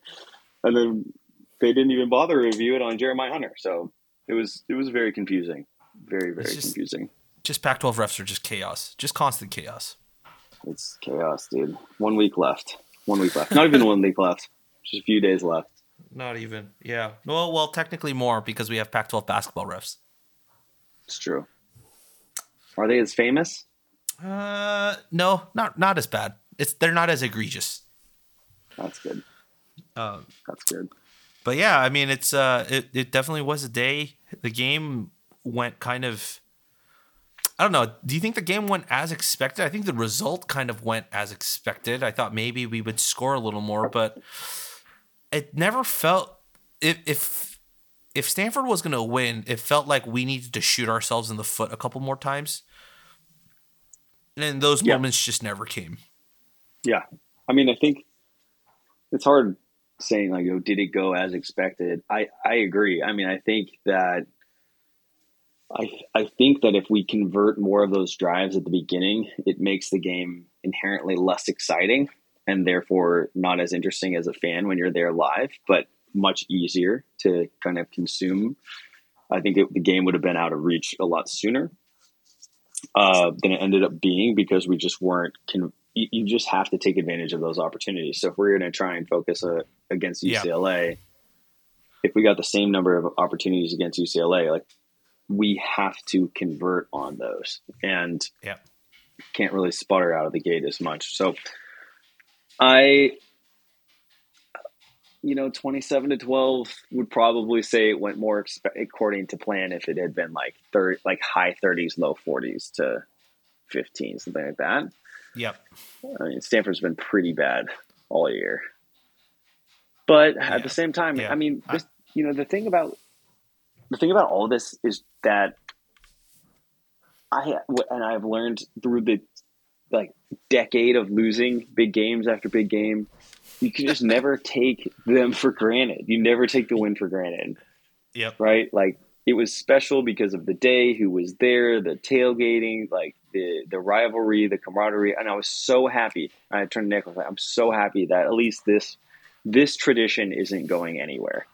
and then they didn't even bother to review it on Jeremiah Hunter. So it was it was very confusing, very very just, confusing. Just Pac-12 refs are just chaos, just constant chaos. It's chaos, dude. One week left. One week left. Not even one week left. Just a few days left. Not even. Yeah. Well, well, technically more because we have Pac-12 basketball refs. It's true. Are they as famous? Uh, no, not not as bad. It's they're not as egregious. That's good. Um, That's good. But yeah, I mean, it's uh, it it definitely was a day. The game went kind of. I don't know. Do you think the game went as expected? I think the result kind of went as expected. I thought maybe we would score a little more, but it never felt if if if Stanford was going to win, it felt like we needed to shoot ourselves in the foot a couple more times and those yeah. moments just never came. Yeah, I mean, I think it's hard saying like, "Oh, did it go as expected?" I I agree. I mean, I think that I I think that if we convert more of those drives at the beginning, it makes the game inherently less exciting and therefore not as interesting as a fan when you're there live, but much easier to kind of consume. I think it, the game would have been out of reach a lot sooner uh, than it ended up being because we just weren't. Con- you, you, just have to take advantage of those opportunities. So if we're going to try and focus uh, against UCLA, yeah. if we got the same number of opportunities against UCLA, like we have to convert on those, and yeah. can't really sputter out of the gate as much. So I you know, 27 to 12 would probably say it went more according to plan if it had been like 30, like high 30s, low 40s to 15, something like that. Yep. I mean, Stanford's been pretty bad all year. But yeah. at the same time, yeah. I mean, this, you know, the thing about the thing about all this is that I and I've learned through the like decade of losing big games after big game you can just never take them for granted. You never take the win for granted. Yep. Right? Like it was special because of the day, who was there, the tailgating, like the the rivalry, the camaraderie, and I was so happy. I turned to was like, I'm so happy that at least this this tradition isn't going anywhere.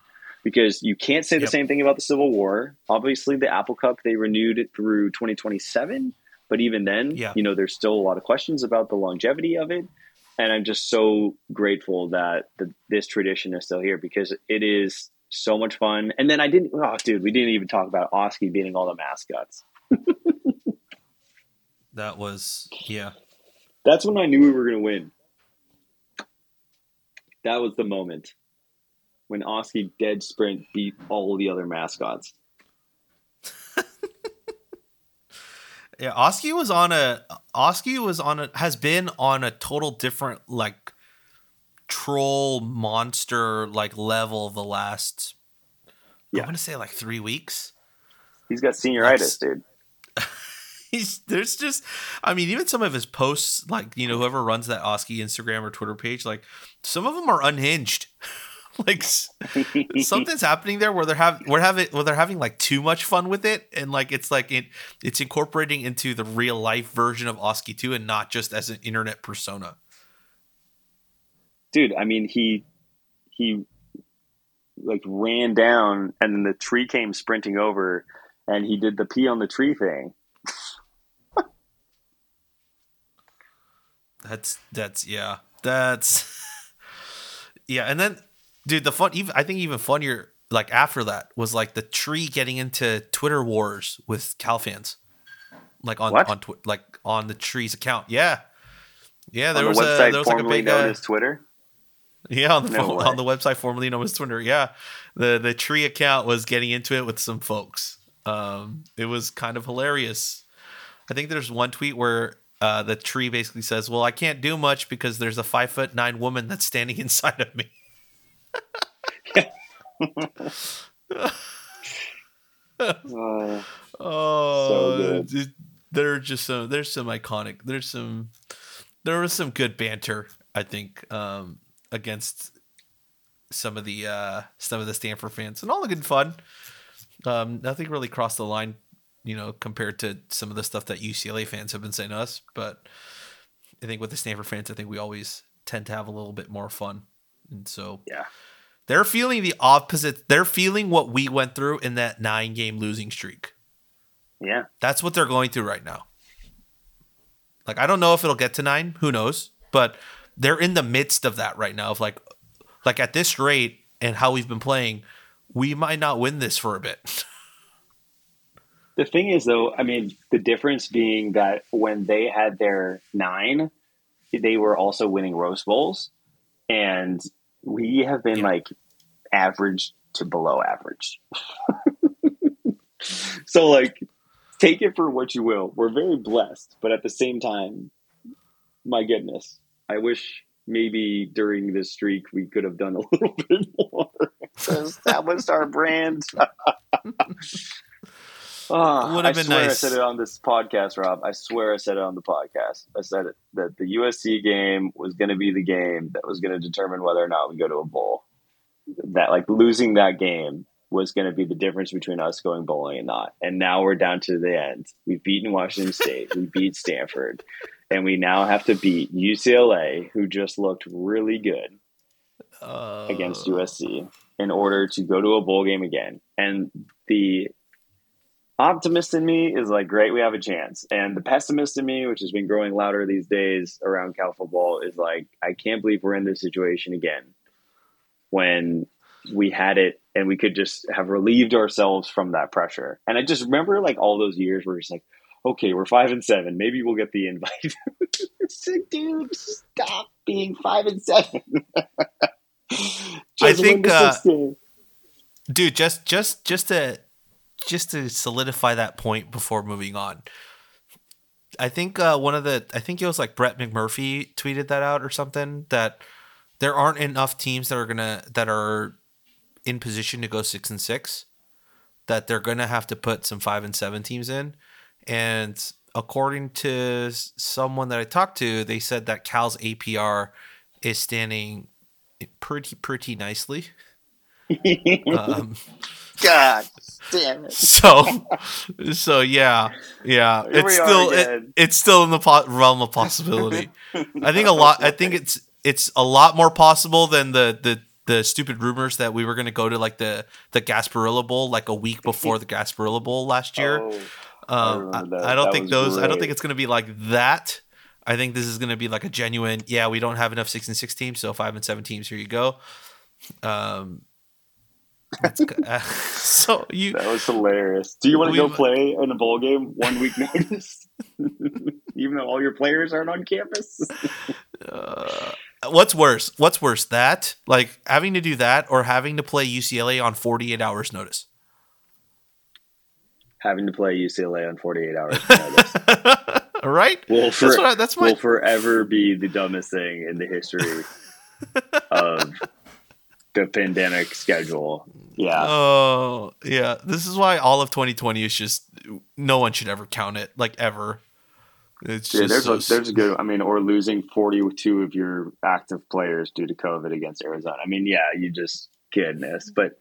Because you can't say the yep. same thing about the Civil War. Obviously, the Apple Cup they renewed it through 2027, but even then, yeah. you know, there's still a lot of questions about the longevity of it and I'm just so grateful that the, this tradition is still here because it is so much fun. And then I didn't, oh, dude, we didn't even talk about Oski beating all the mascots. That was, yeah. That's when I knew we were going to win. That was the moment when Oski dead sprint beat all the other mascots. Yeah, Oski was on a Oski was on a has been on a total different like troll monster like level the last yeah. I'm gonna say like three weeks. He's got senioritis, dude. He's there's just I mean even some of his posts like you know whoever runs that Oski Instagram or Twitter page like some of them are unhinged. like something's happening there where they're having we're having where they're having like too much fun with it and like it's like it it's incorporating into the real life version of Oski 2 and not just as an internet persona. Dude, I mean he he like ran down and then the tree came sprinting over and he did the pee on the tree thing. That's that's yeah. That's yeah, and then dude, the fun even I think even funnier like after that was like the tree getting into Twitter wars with Cal fans. Like on What? on twi- like on the tree's account. Yeah. Yeah, there on was the a there was like a formerly big known uh, as Twitter. Yeah, on the No phone, on the website formerly known as Twitter. Yeah, the the tree account was getting into it with some folks. Um, it was kind of hilarious. I think there's one tweet where uh, the tree basically says, "Well, I can't do much because there's a five foot nine woman that's standing inside of me." Uh, Oh, good. there are just some. There's some iconic. There's some. There was some good banter. I think um, against some of the uh, some of the Stanford fans and all the good fun. Um, nothing really crossed the line, you know, compared to some of the stuff that UCLA fans have been saying to us. But I think with the Stanford fans, I think we always tend to have a little bit more fun, and so yeah. they're feeling the opposite. They're feeling what we went through in that nine game losing streak. Yeah. That's what they're going through right now. Like I don't know if it'll get to 9, who knows, but they're in the midst of that right now of like like at this rate and how we've been playing, we might not win this for a bit. The thing is, though, I mean, the difference being that when they had their nine, they were also winning Rose Bowls, and we have been Yeah. like average to below average. so, like, take it for what you will. We're very blessed, but at the same time, my goodness, I wish maybe during this streak we could have done a little bit more to establish our brand. Ah, Would I have been swear I said it on this podcast, Rob. I swear I said it on the podcast. I said it that the USC game was going to be the game that was going to determine whether or not we go to a bowl. That like losing that game was going to be the difference between us going bowling and not. And now we're down to the end. We've beaten Washington State. we beat Stanford, and we now have to beat UCLA, who just looked really good Uh, against USC in order to go to a bowl game again. And the optimist in me is like, great, we have a chance. And the pessimist in me, which has been growing louder these days around Cal football, is like, I can't believe we're in this situation again when we had it and we could just have relieved ourselves from that pressure. And I just remember like all those years where it's like, okay, we're five and seven. Maybe we'll get the invite. like, dude, stop being five and seven. I think, uh, dude just just just to just to solidify that point before moving on i think uh, one of the i think it was like brett mcmurphy tweeted that out or something that there aren't enough teams that are gonna that are in position to go six and six that they're gonna have to put some five and seven teams in. And according to someone that i talked to they said that cal's apr is standing pretty pretty nicely. Um, God damn it. so so yeah yeah Here it's still it, it's still in the po- realm of possibility i think a lot i think it's it's a lot more possible than the the the stupid rumors that we were going to go to like the the gasparilla bowl like a week before the gasparilla bowl last year Oh, I um, I, that. I don't That think those. I don't think it's going to be like that. I think this is going to be like a genuine. Yeah, we don't have enough six and six teams, so five and seven teams. Here you go. Um, uh, so you that was hilarious. Do you want to go play in a bowl game one week notice? Even though all your players aren't on campus? uh, what's worse? What's worse that like having to do that or having to play UCLA on forty eight hours notice? Having to play UCLA on 48 hours notice All right. will, for, That's what. I, that's my. will forever be the dumbest thing in the history of the pandemic schedule. Yeah. Oh, yeah. This is why all of 2020 is just no one should ever count it, like ever. It's Yeah, just there's so a, there's a good. I mean, or losing 42 of your active players due to COVID against Arizona. I mean, yeah, you just goodness, but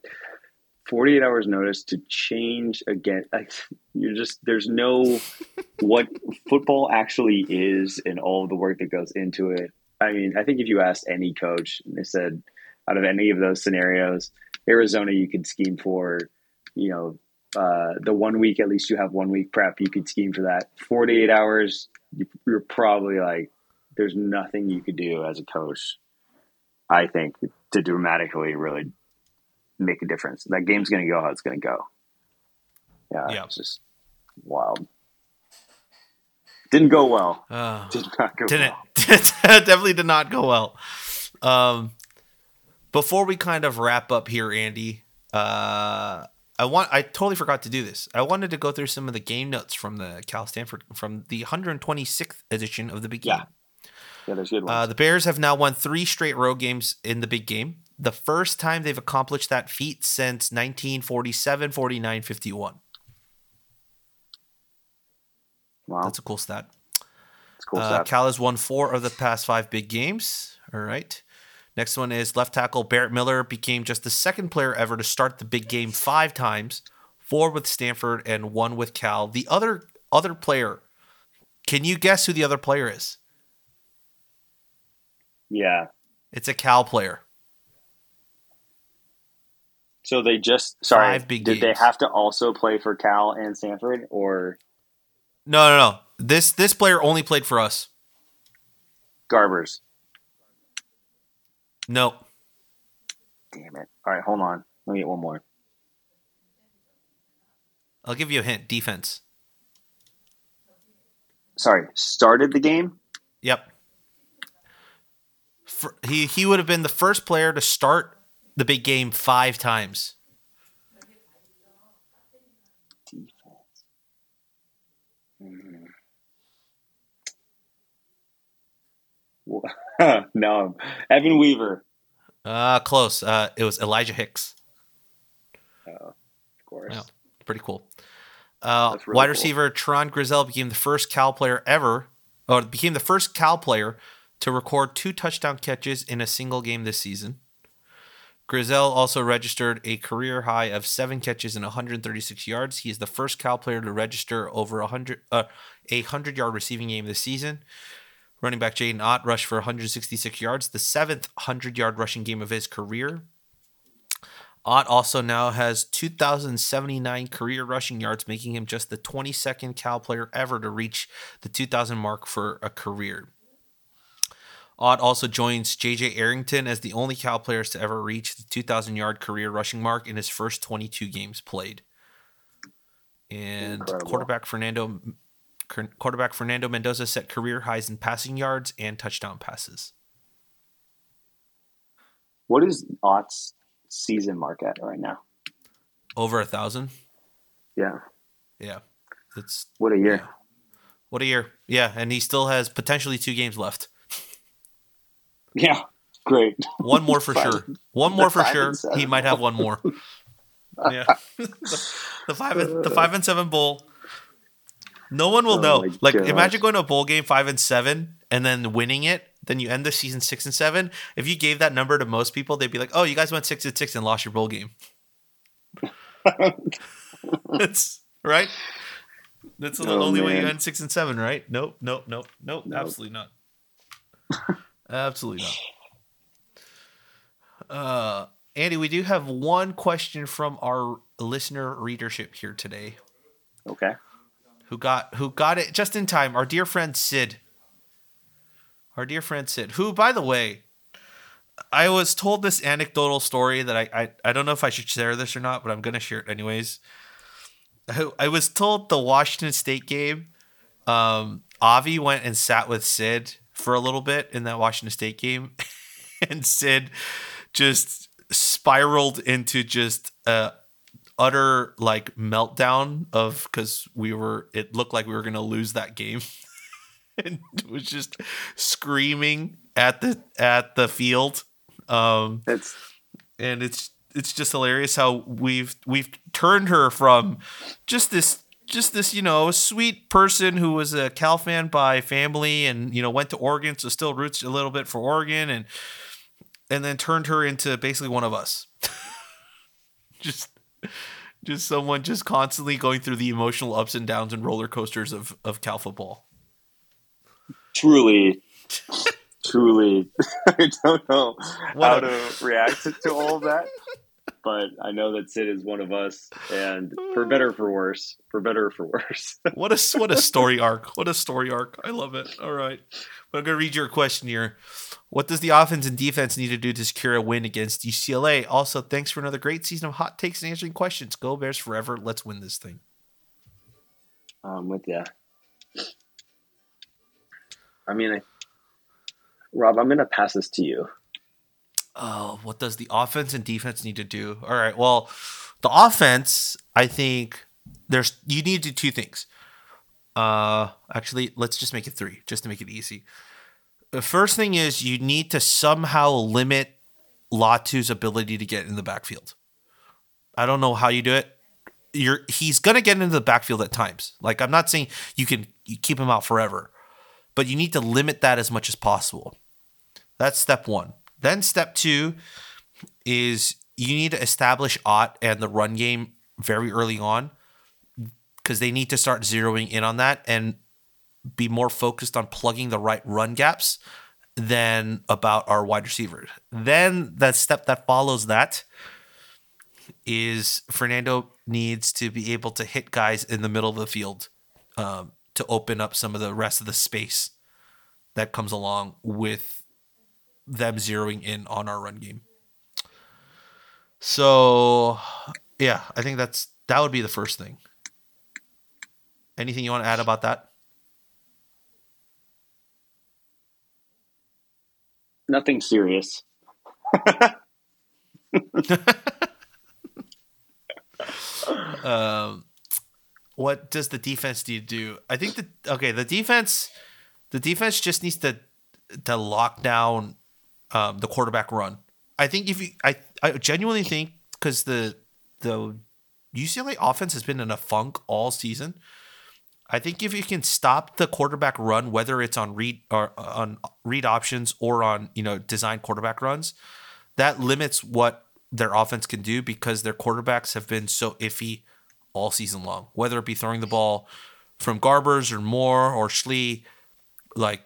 48 hours notice to change again. Like, you're just there's no what football actually is and all the work that goes into it. I mean, I think if you asked any coach, and they said out of any of those scenarios, Arizona you could scheme for, you know, uh, the one week at least you have one week prep you could scheme for that 48 hours you, you're probably like there's nothing you could do as a coach i think to dramatically really make a difference that game's going to go how it's going to go yeah, Yeah. it's just wild didn't go well Uh, did not go didn't well. definitely did not go well. Um, before we kind of wrap up here, Andy, uh, I want I totally forgot to do this. I wanted to go through some of the game notes from the Cal Stanford from the 126th edition of the Big Game. Yeah. yeah there's good ones Uh, the Bears have now won three straight road games in the big game. The first time they've accomplished that feat since 1947, 49, 51. wow That's a cool stat. it's cool Uh, stuff Cal has won four of the past five big games. All right. Next one is left tackle Barrett Miller became just the second player ever to start the big game five times, four with Stanford and one with Cal. The other other player, can you guess who the other player is? yeah It's a Cal player. so they just sorry did games. they have to also play for cal and stanford or No, no, no. This this player only played for us. garbers No. damn it all right hold on let me get one more I'll give you a hint. Defense. sorry, started the game. Yep. For, he he would have been the first player to start the big game five times. Defense. Hmm. Wha- no, Evan Weaver, Uh close. Uh, it was Elijah Hicks. of course. Yeah, pretty cool. Uh, really wide cool. receiver Trond Grizzell became the first Cal player ever, or became the first Cal player to record two touchdown catches in a single game this season. Grizzell also registered a career high of seven catches and 136 yards. He is the first Cal player to register over a hundred uh, a hundred yard receiving game this season. Running back Jaydn Ott rushed for 166 yards, the seventh 100 yard rushing game of his career. Ott also now has 2,079 career rushing yards, making him just the 22nd Cal player ever to reach the 2,000 mark for a career. Ott also joins JJ Arrington as the only Cal players to ever reach the 2,000 yard career rushing mark in his first 22 games played. And Incredible. quarterback Fernando quarterback Fernando Mendoza set career highs in passing yards and touchdown passes. What is Ott's season mark at right now? Over a thousand. Yeah, Yeah, it's what a year. what a year. Yeah, and he still has potentially two games left. Yeah, great. One more for Five- sure. One more for sure. He might have one more. yeah, the, the five and, the five and seven bowl. No one will Oh know. Like, gosh. imagine going to a bowl game five and seven and then winning it. Then you end the season six and seven. If you gave that number to most people, they'd be like, "Oh, you guys went six and six and lost your bowl game." That's right. That's the Oh, only way you end six and seven, right? Nope, nope, nope, nope. Nope. Absolutely not. absolutely not. Uh, Andy, we do have one question from our listener readership here today, Okay. Who got who got it just in time. Our dear friend Sid. Our dear friend Sid, who, by the way, I was told this anecdotal story that I I, I don't know if I should share this or not, but I'm gonna share it anyways. I, I was told the Washington State game. Um, Avi went and sat with Sid for a little bit in that Washington State game, and Sid just spiraled into just a utter like meltdown of because we were it looked like we were gonna lose that game and was just screaming at the at the field um It's and it's it's just hilarious how we've we've turned her from just this just this you know sweet person who was a Cal fan by family and you know went to Oregon so still roots a little bit for Oregon and and then turned her into basically one of us. just just someone just constantly going through the emotional ups and downs and roller coasters of of Cal football. Truly, truly, I don't know what how a- to react to all of that. But I know that Sid is one of us, and for better or for worse, for better or for worse. what a what a story arc! What a story arc! I love it. All right, but I'm gonna read your question here. What does the offense and defense need to do to secure a win against UCLA? Also, thanks for another great season of hot takes and answering questions. Go Bears forever. Let's win this thing. I'm with you. I mean, I, Rob, I'm going to pass this to you. Oh, what does the offense and defense need to do? All right. Well, the offense, I think there's you need to do two things. Uh, actually, let's just make it three, just to make it easy. The first thing is you need to somehow limit Latu's ability to get in the backfield. I don't know how you do it. You're he's gonna get into the backfield at times. Like I'm not saying you can you keep him out forever, but you need to limit that as much as possible. That's step one. Then step two is you need to establish Ott and the run game very early on because they need to start zeroing in on that. And be more focused on plugging the right run gaps than about our wide receivers. Then the step that follows that is Fernando needs to be able to hit guys in the middle of the field um, to open up some of the rest of the space that comes along with them zeroing in on our run game. So, yeah, I think that's that would be the first thing. Anything you want to add about that? Nothing serious. um, what does the defense need to do? I think that okay, the defense, the defense just needs to to lock down um, the quarterback run. I think if you, I, I genuinely think because the the UCLA offense has been in a funk all season. I think if you can stop the quarterback run, whether it's on read or uh, on read options or on you know design quarterback runs, that limits what their offense can do because their quarterbacks have been so iffy all season long. Whether it be throwing the ball from Garbers or Moore or Schlee, like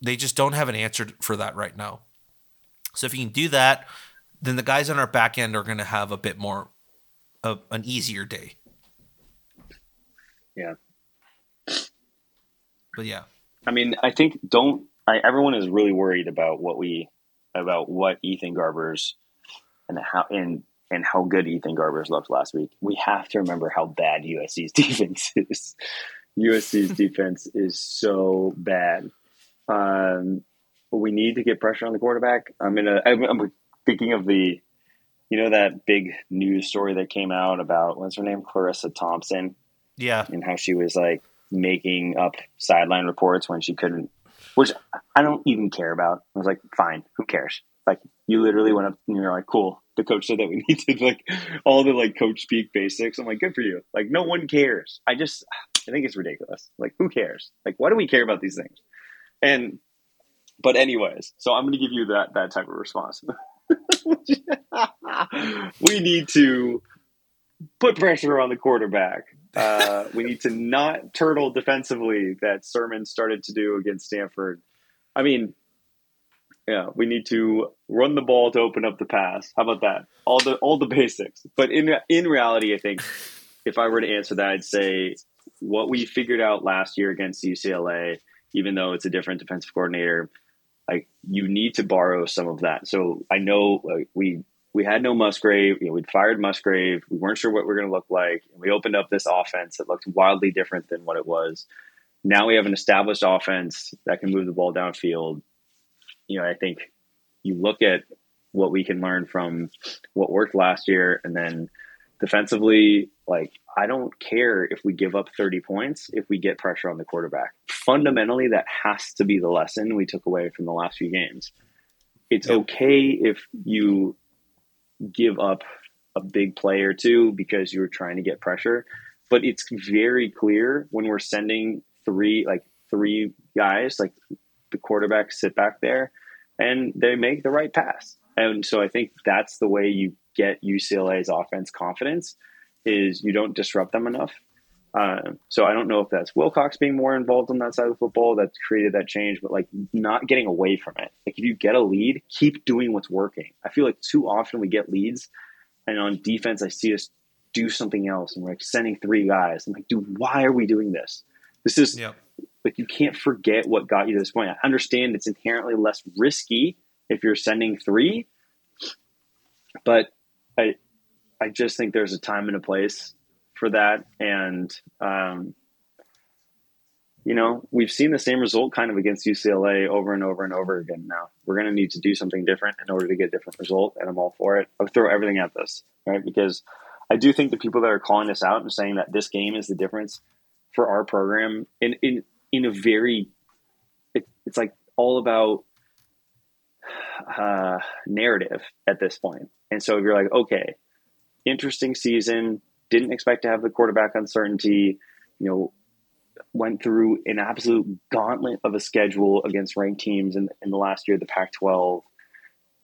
they just don't have an answer for that right now. So if you can do that, then the guys on our back end are going to have a bit more of an easier day. Yeah, but yeah, I mean, I think don't I, everyone is really worried about what we about what Ethan Garbers and how and and how good Ethan Garbers looked last week. We have to remember how bad USC's defense is. USC's defense is so bad. Um, we need to get pressure on the quarterback. I'm in a. I'm, I'm thinking of the, you know, that big news story that came out about what's her name, Charissa Thompson. Yeah, and how she was like making up sideline reports when she couldn't, which I don't even care about. I was like, fine, who cares? Like, you literally went up and you're like, cool. The coach said that we needed like all the like coach speak basics. I'm like, good for you. Like, no one cares. I just, I think it's ridiculous. Like, who cares? Like, why do we care about these things? And, but anyways, so I'm going to give you that that type of response. we need to put pressure on the quarterback. Uh, we need to not turtle defensively that Sirmon started to do against Stanford. I mean, yeah, we need to run the ball to open up the pass. How about that? All the all the basics. But in in reality, I think if I were to answer that, I'd say what we figured out last year against UCLA, even though it's a different defensive coordinator, like you need to borrow some of that. So I know like, we we had no Musgrave. You know, we'd fired Musgrave. We weren't sure what we are going to look like. And we opened up this offense that looked wildly different than what it was. Now we have an established offense that can move the ball downfield. You know, I think you look at what we can learn from what worked last year, and then defensively, like I don't care if we give up 30 points if we get pressure on the quarterback. Fundamentally, that has to be the lesson we took away from the last few games. It's okay if you give up a big play or two because you're trying to get pressure. But it's very clear when we're sending three, like three guys, like the quarterback sit back there and they make the right pass. And so I think that's the way you get UCLA's offense confidence is you don't disrupt them enough. Uh, so I don't know if that's Wilcox being more involved on that side of the football that's created that change, but like not getting away from it. Like if you get a lead, keep doing what's working. I feel like too often we get leads, and on defense I see us do something else, and we're like sending three guys. I'm like, dude, why are we doing this? This is yep. like you can't forget what got you to this point. I understand it's inherently less risky if you're sending three, but I I just think there's a time and a place for that. And, um, you know, we've seen the same result kind of against UCLA over and over and over again now. We're going to need to do something different in order to get a different result, and I'm all for it. I'll throw everything at this, right? Because I do think the people that are calling this out and saying that this game is the difference for our program in in in a very it, it's like all about uh, narrative at this point. And so if you're like, okay, interesting season, didn't expect to have the quarterback uncertainty. You know, went through an absolute gauntlet of a schedule against ranked teams in, in the last year the Pac 12.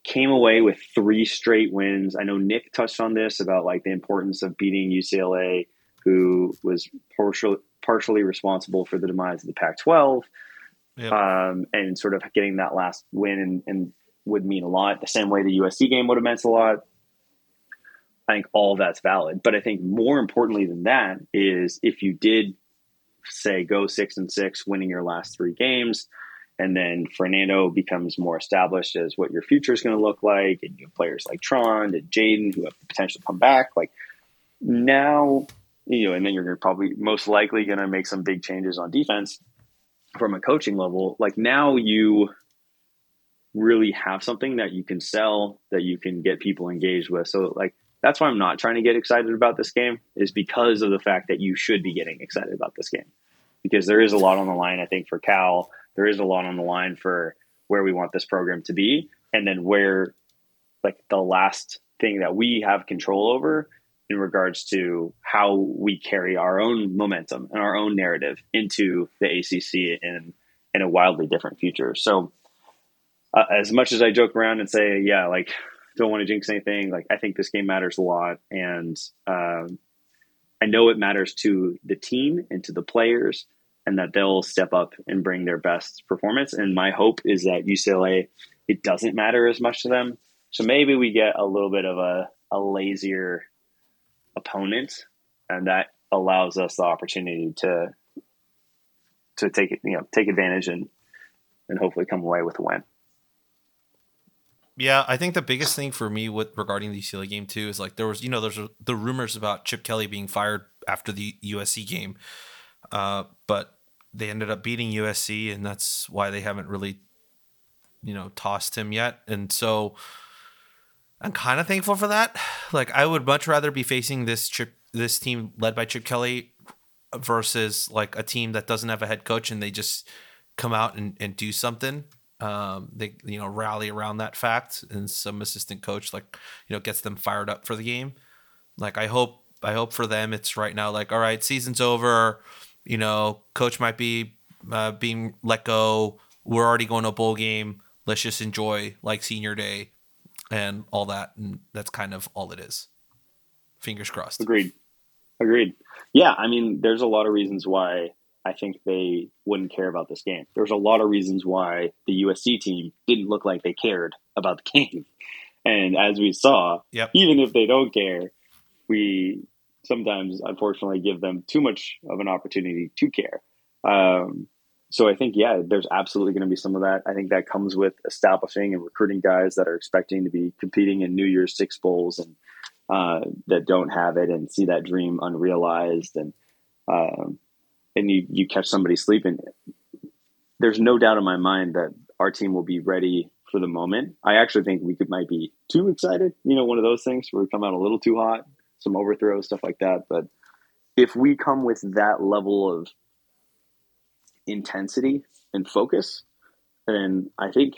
Came away with three straight wins. I know Nick touched on this about like the importance of beating UCLA, who was partially partially responsible for the demise of the Pac 12. Yep. Um, and sort of getting that last win and, and, would mean a lot. The same way the USC game would have meant a lot. I think all that's valid. But I think more importantly than that is if you did say go six and six, winning your last three games, and then Fernando becomes more established as what your future is going to look like, and you have players like Trond and Jaydn who have the potential to come back. Like now, you know, and then you're probably most likely going to make some big changes on defense from a coaching level. Like now, you really have something that you can sell that you can get people engaged with. So like that's why I'm not trying to get excited about this game is because of the fact that you should be getting excited about this game because there is a lot on the line. I think for Cal, there is a lot on the line for where we want this program to be, and then where like the last thing that we have control over in regards to how we carry our own momentum and our own narrative into the ACC in in a wildly different future. So, uh, as much as I joke around and say, yeah, like don't want to jinx anything. Like I think this game matters a lot, and um, I know it matters to the team and to the players, and that they'll step up and bring their best performance. And my hope is that UCLA, it doesn't matter as much to them. So maybe we get a little bit of a, a lazier opponent, and that allows us the opportunity to to take it, you know, take advantage and and hopefully come away with a win. Yeah, I think the biggest thing for me with regarding the UCLA game too is like there was you know there's the rumors about Chip Kelly being fired after the USC game, uh, but they ended up beating USC and that's why they haven't really you know tossed him yet, and so I'm kind of thankful for that. Like I would much rather be facing this Chip this team led by Chip Kelly versus like a team that doesn't have a head coach and they just come out and, and do something um, they you know rally around that fact, and some assistant coach like you know gets them fired up for the game. Like I hope I hope for them it's right now like all right season's over, you know coach might be uh, being let go. We're already going to a bowl game. Let's just enjoy like senior day and all that, and that's kind of all it is. Fingers crossed. Agreed. Agreed. Yeah, I mean, there's a lot of reasons why I think they wouldn't care about this game. There's a lot of reasons why the USC team didn't look like they cared about the game. And as we saw, yep. even if they don't care, we sometimes unfortunately give them too much of an opportunity to care. Um, so I think, yeah, there's absolutely going to be some of that. I think that comes with establishing and recruiting guys that are expecting to be competing in New Year's Six Bowls and uh, that don't have it and see that dream unrealized. And um, and you, you catch somebody sleeping, there's no doubt in my mind that our team will be ready for the moment. I actually think we could might be too excited. You know, one of those things where we come out a little too hot, some overthrows, stuff like that. But if we come with that level of intensity and focus, then I think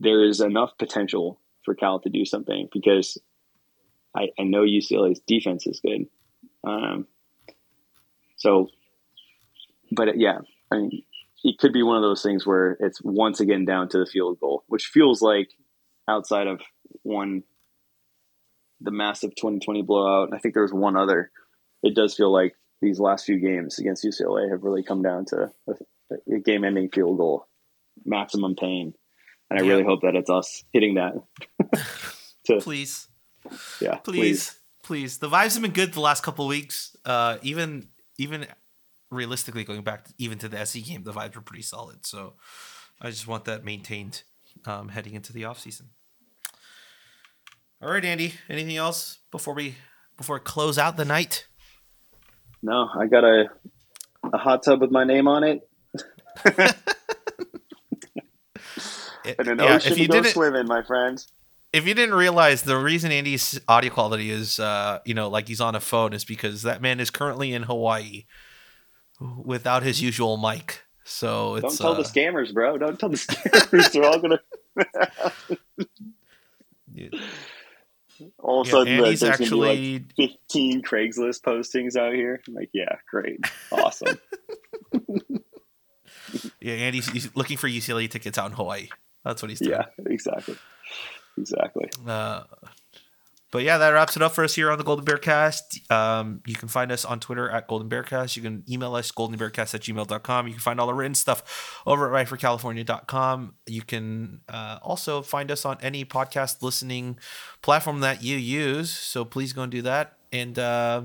there is enough potential for Cal to do something because I, I know UCLA's defense is good. Um, so, but yeah, I mean, it could be one of those things where it's once again down to the field goal, which feels like outside of one, the massive 2020 blowout. I think there was one other. It does feel like these last few games against UCLA have really come down to a, a game-ending field goal, maximum pain, and I yeah. really hope that it's us hitting that. to, please, yeah, please, please, please. The vibes have been good the last couple weeks. Uh, even even realistically, going back to, even to the SE game, the vibes were pretty solid. So I just want that maintained um, heading into the off season. All right, Andy. Anything else before we before we close out the night? No, I got a a hot tub with my name on it. and an yeah, ocean if you to go swim in, my friends. If you didn't realize, the reason Andy's audio quality is, uh, you know, like he's on a phone is because that man is currently in Hawaii without his usual mic. So don't tell uh, the scammers, bro. Don't tell the scammers. They're all gonna. All of a sudden, yeah, there's actually like 15 Craigslist postings out here. I'm like, yeah, great, awesome. yeah, Andy's looking for UCLA tickets out in Hawaii. That's what he's doing. Yeah, exactly, exactly. Uh, but yeah, that wraps it up for us here on the Golden Bear Cast. Um, you can find us on Twitter at Golden Bearcast. You can email us goldenbearcast at gmail.com. You can find all the written stuff over at writeforcalifornia.com. You can uh, also find us on any podcast listening platform that you use. So please go and do that. And uh,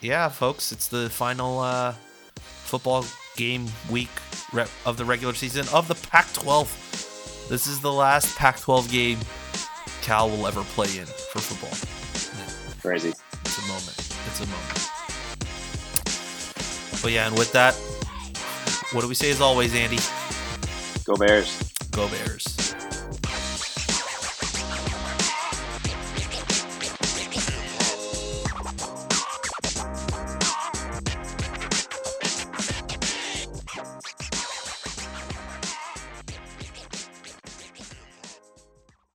yeah, folks, it's the final uh, football game week of the regular season of the Pac 12. This is the last Pac 12 game Cal will ever play in for football. Yeah. Crazy. It's a moment. It's a moment. But yeah, and with that, what do we say as always, Andy? Go Bears. Go Bears.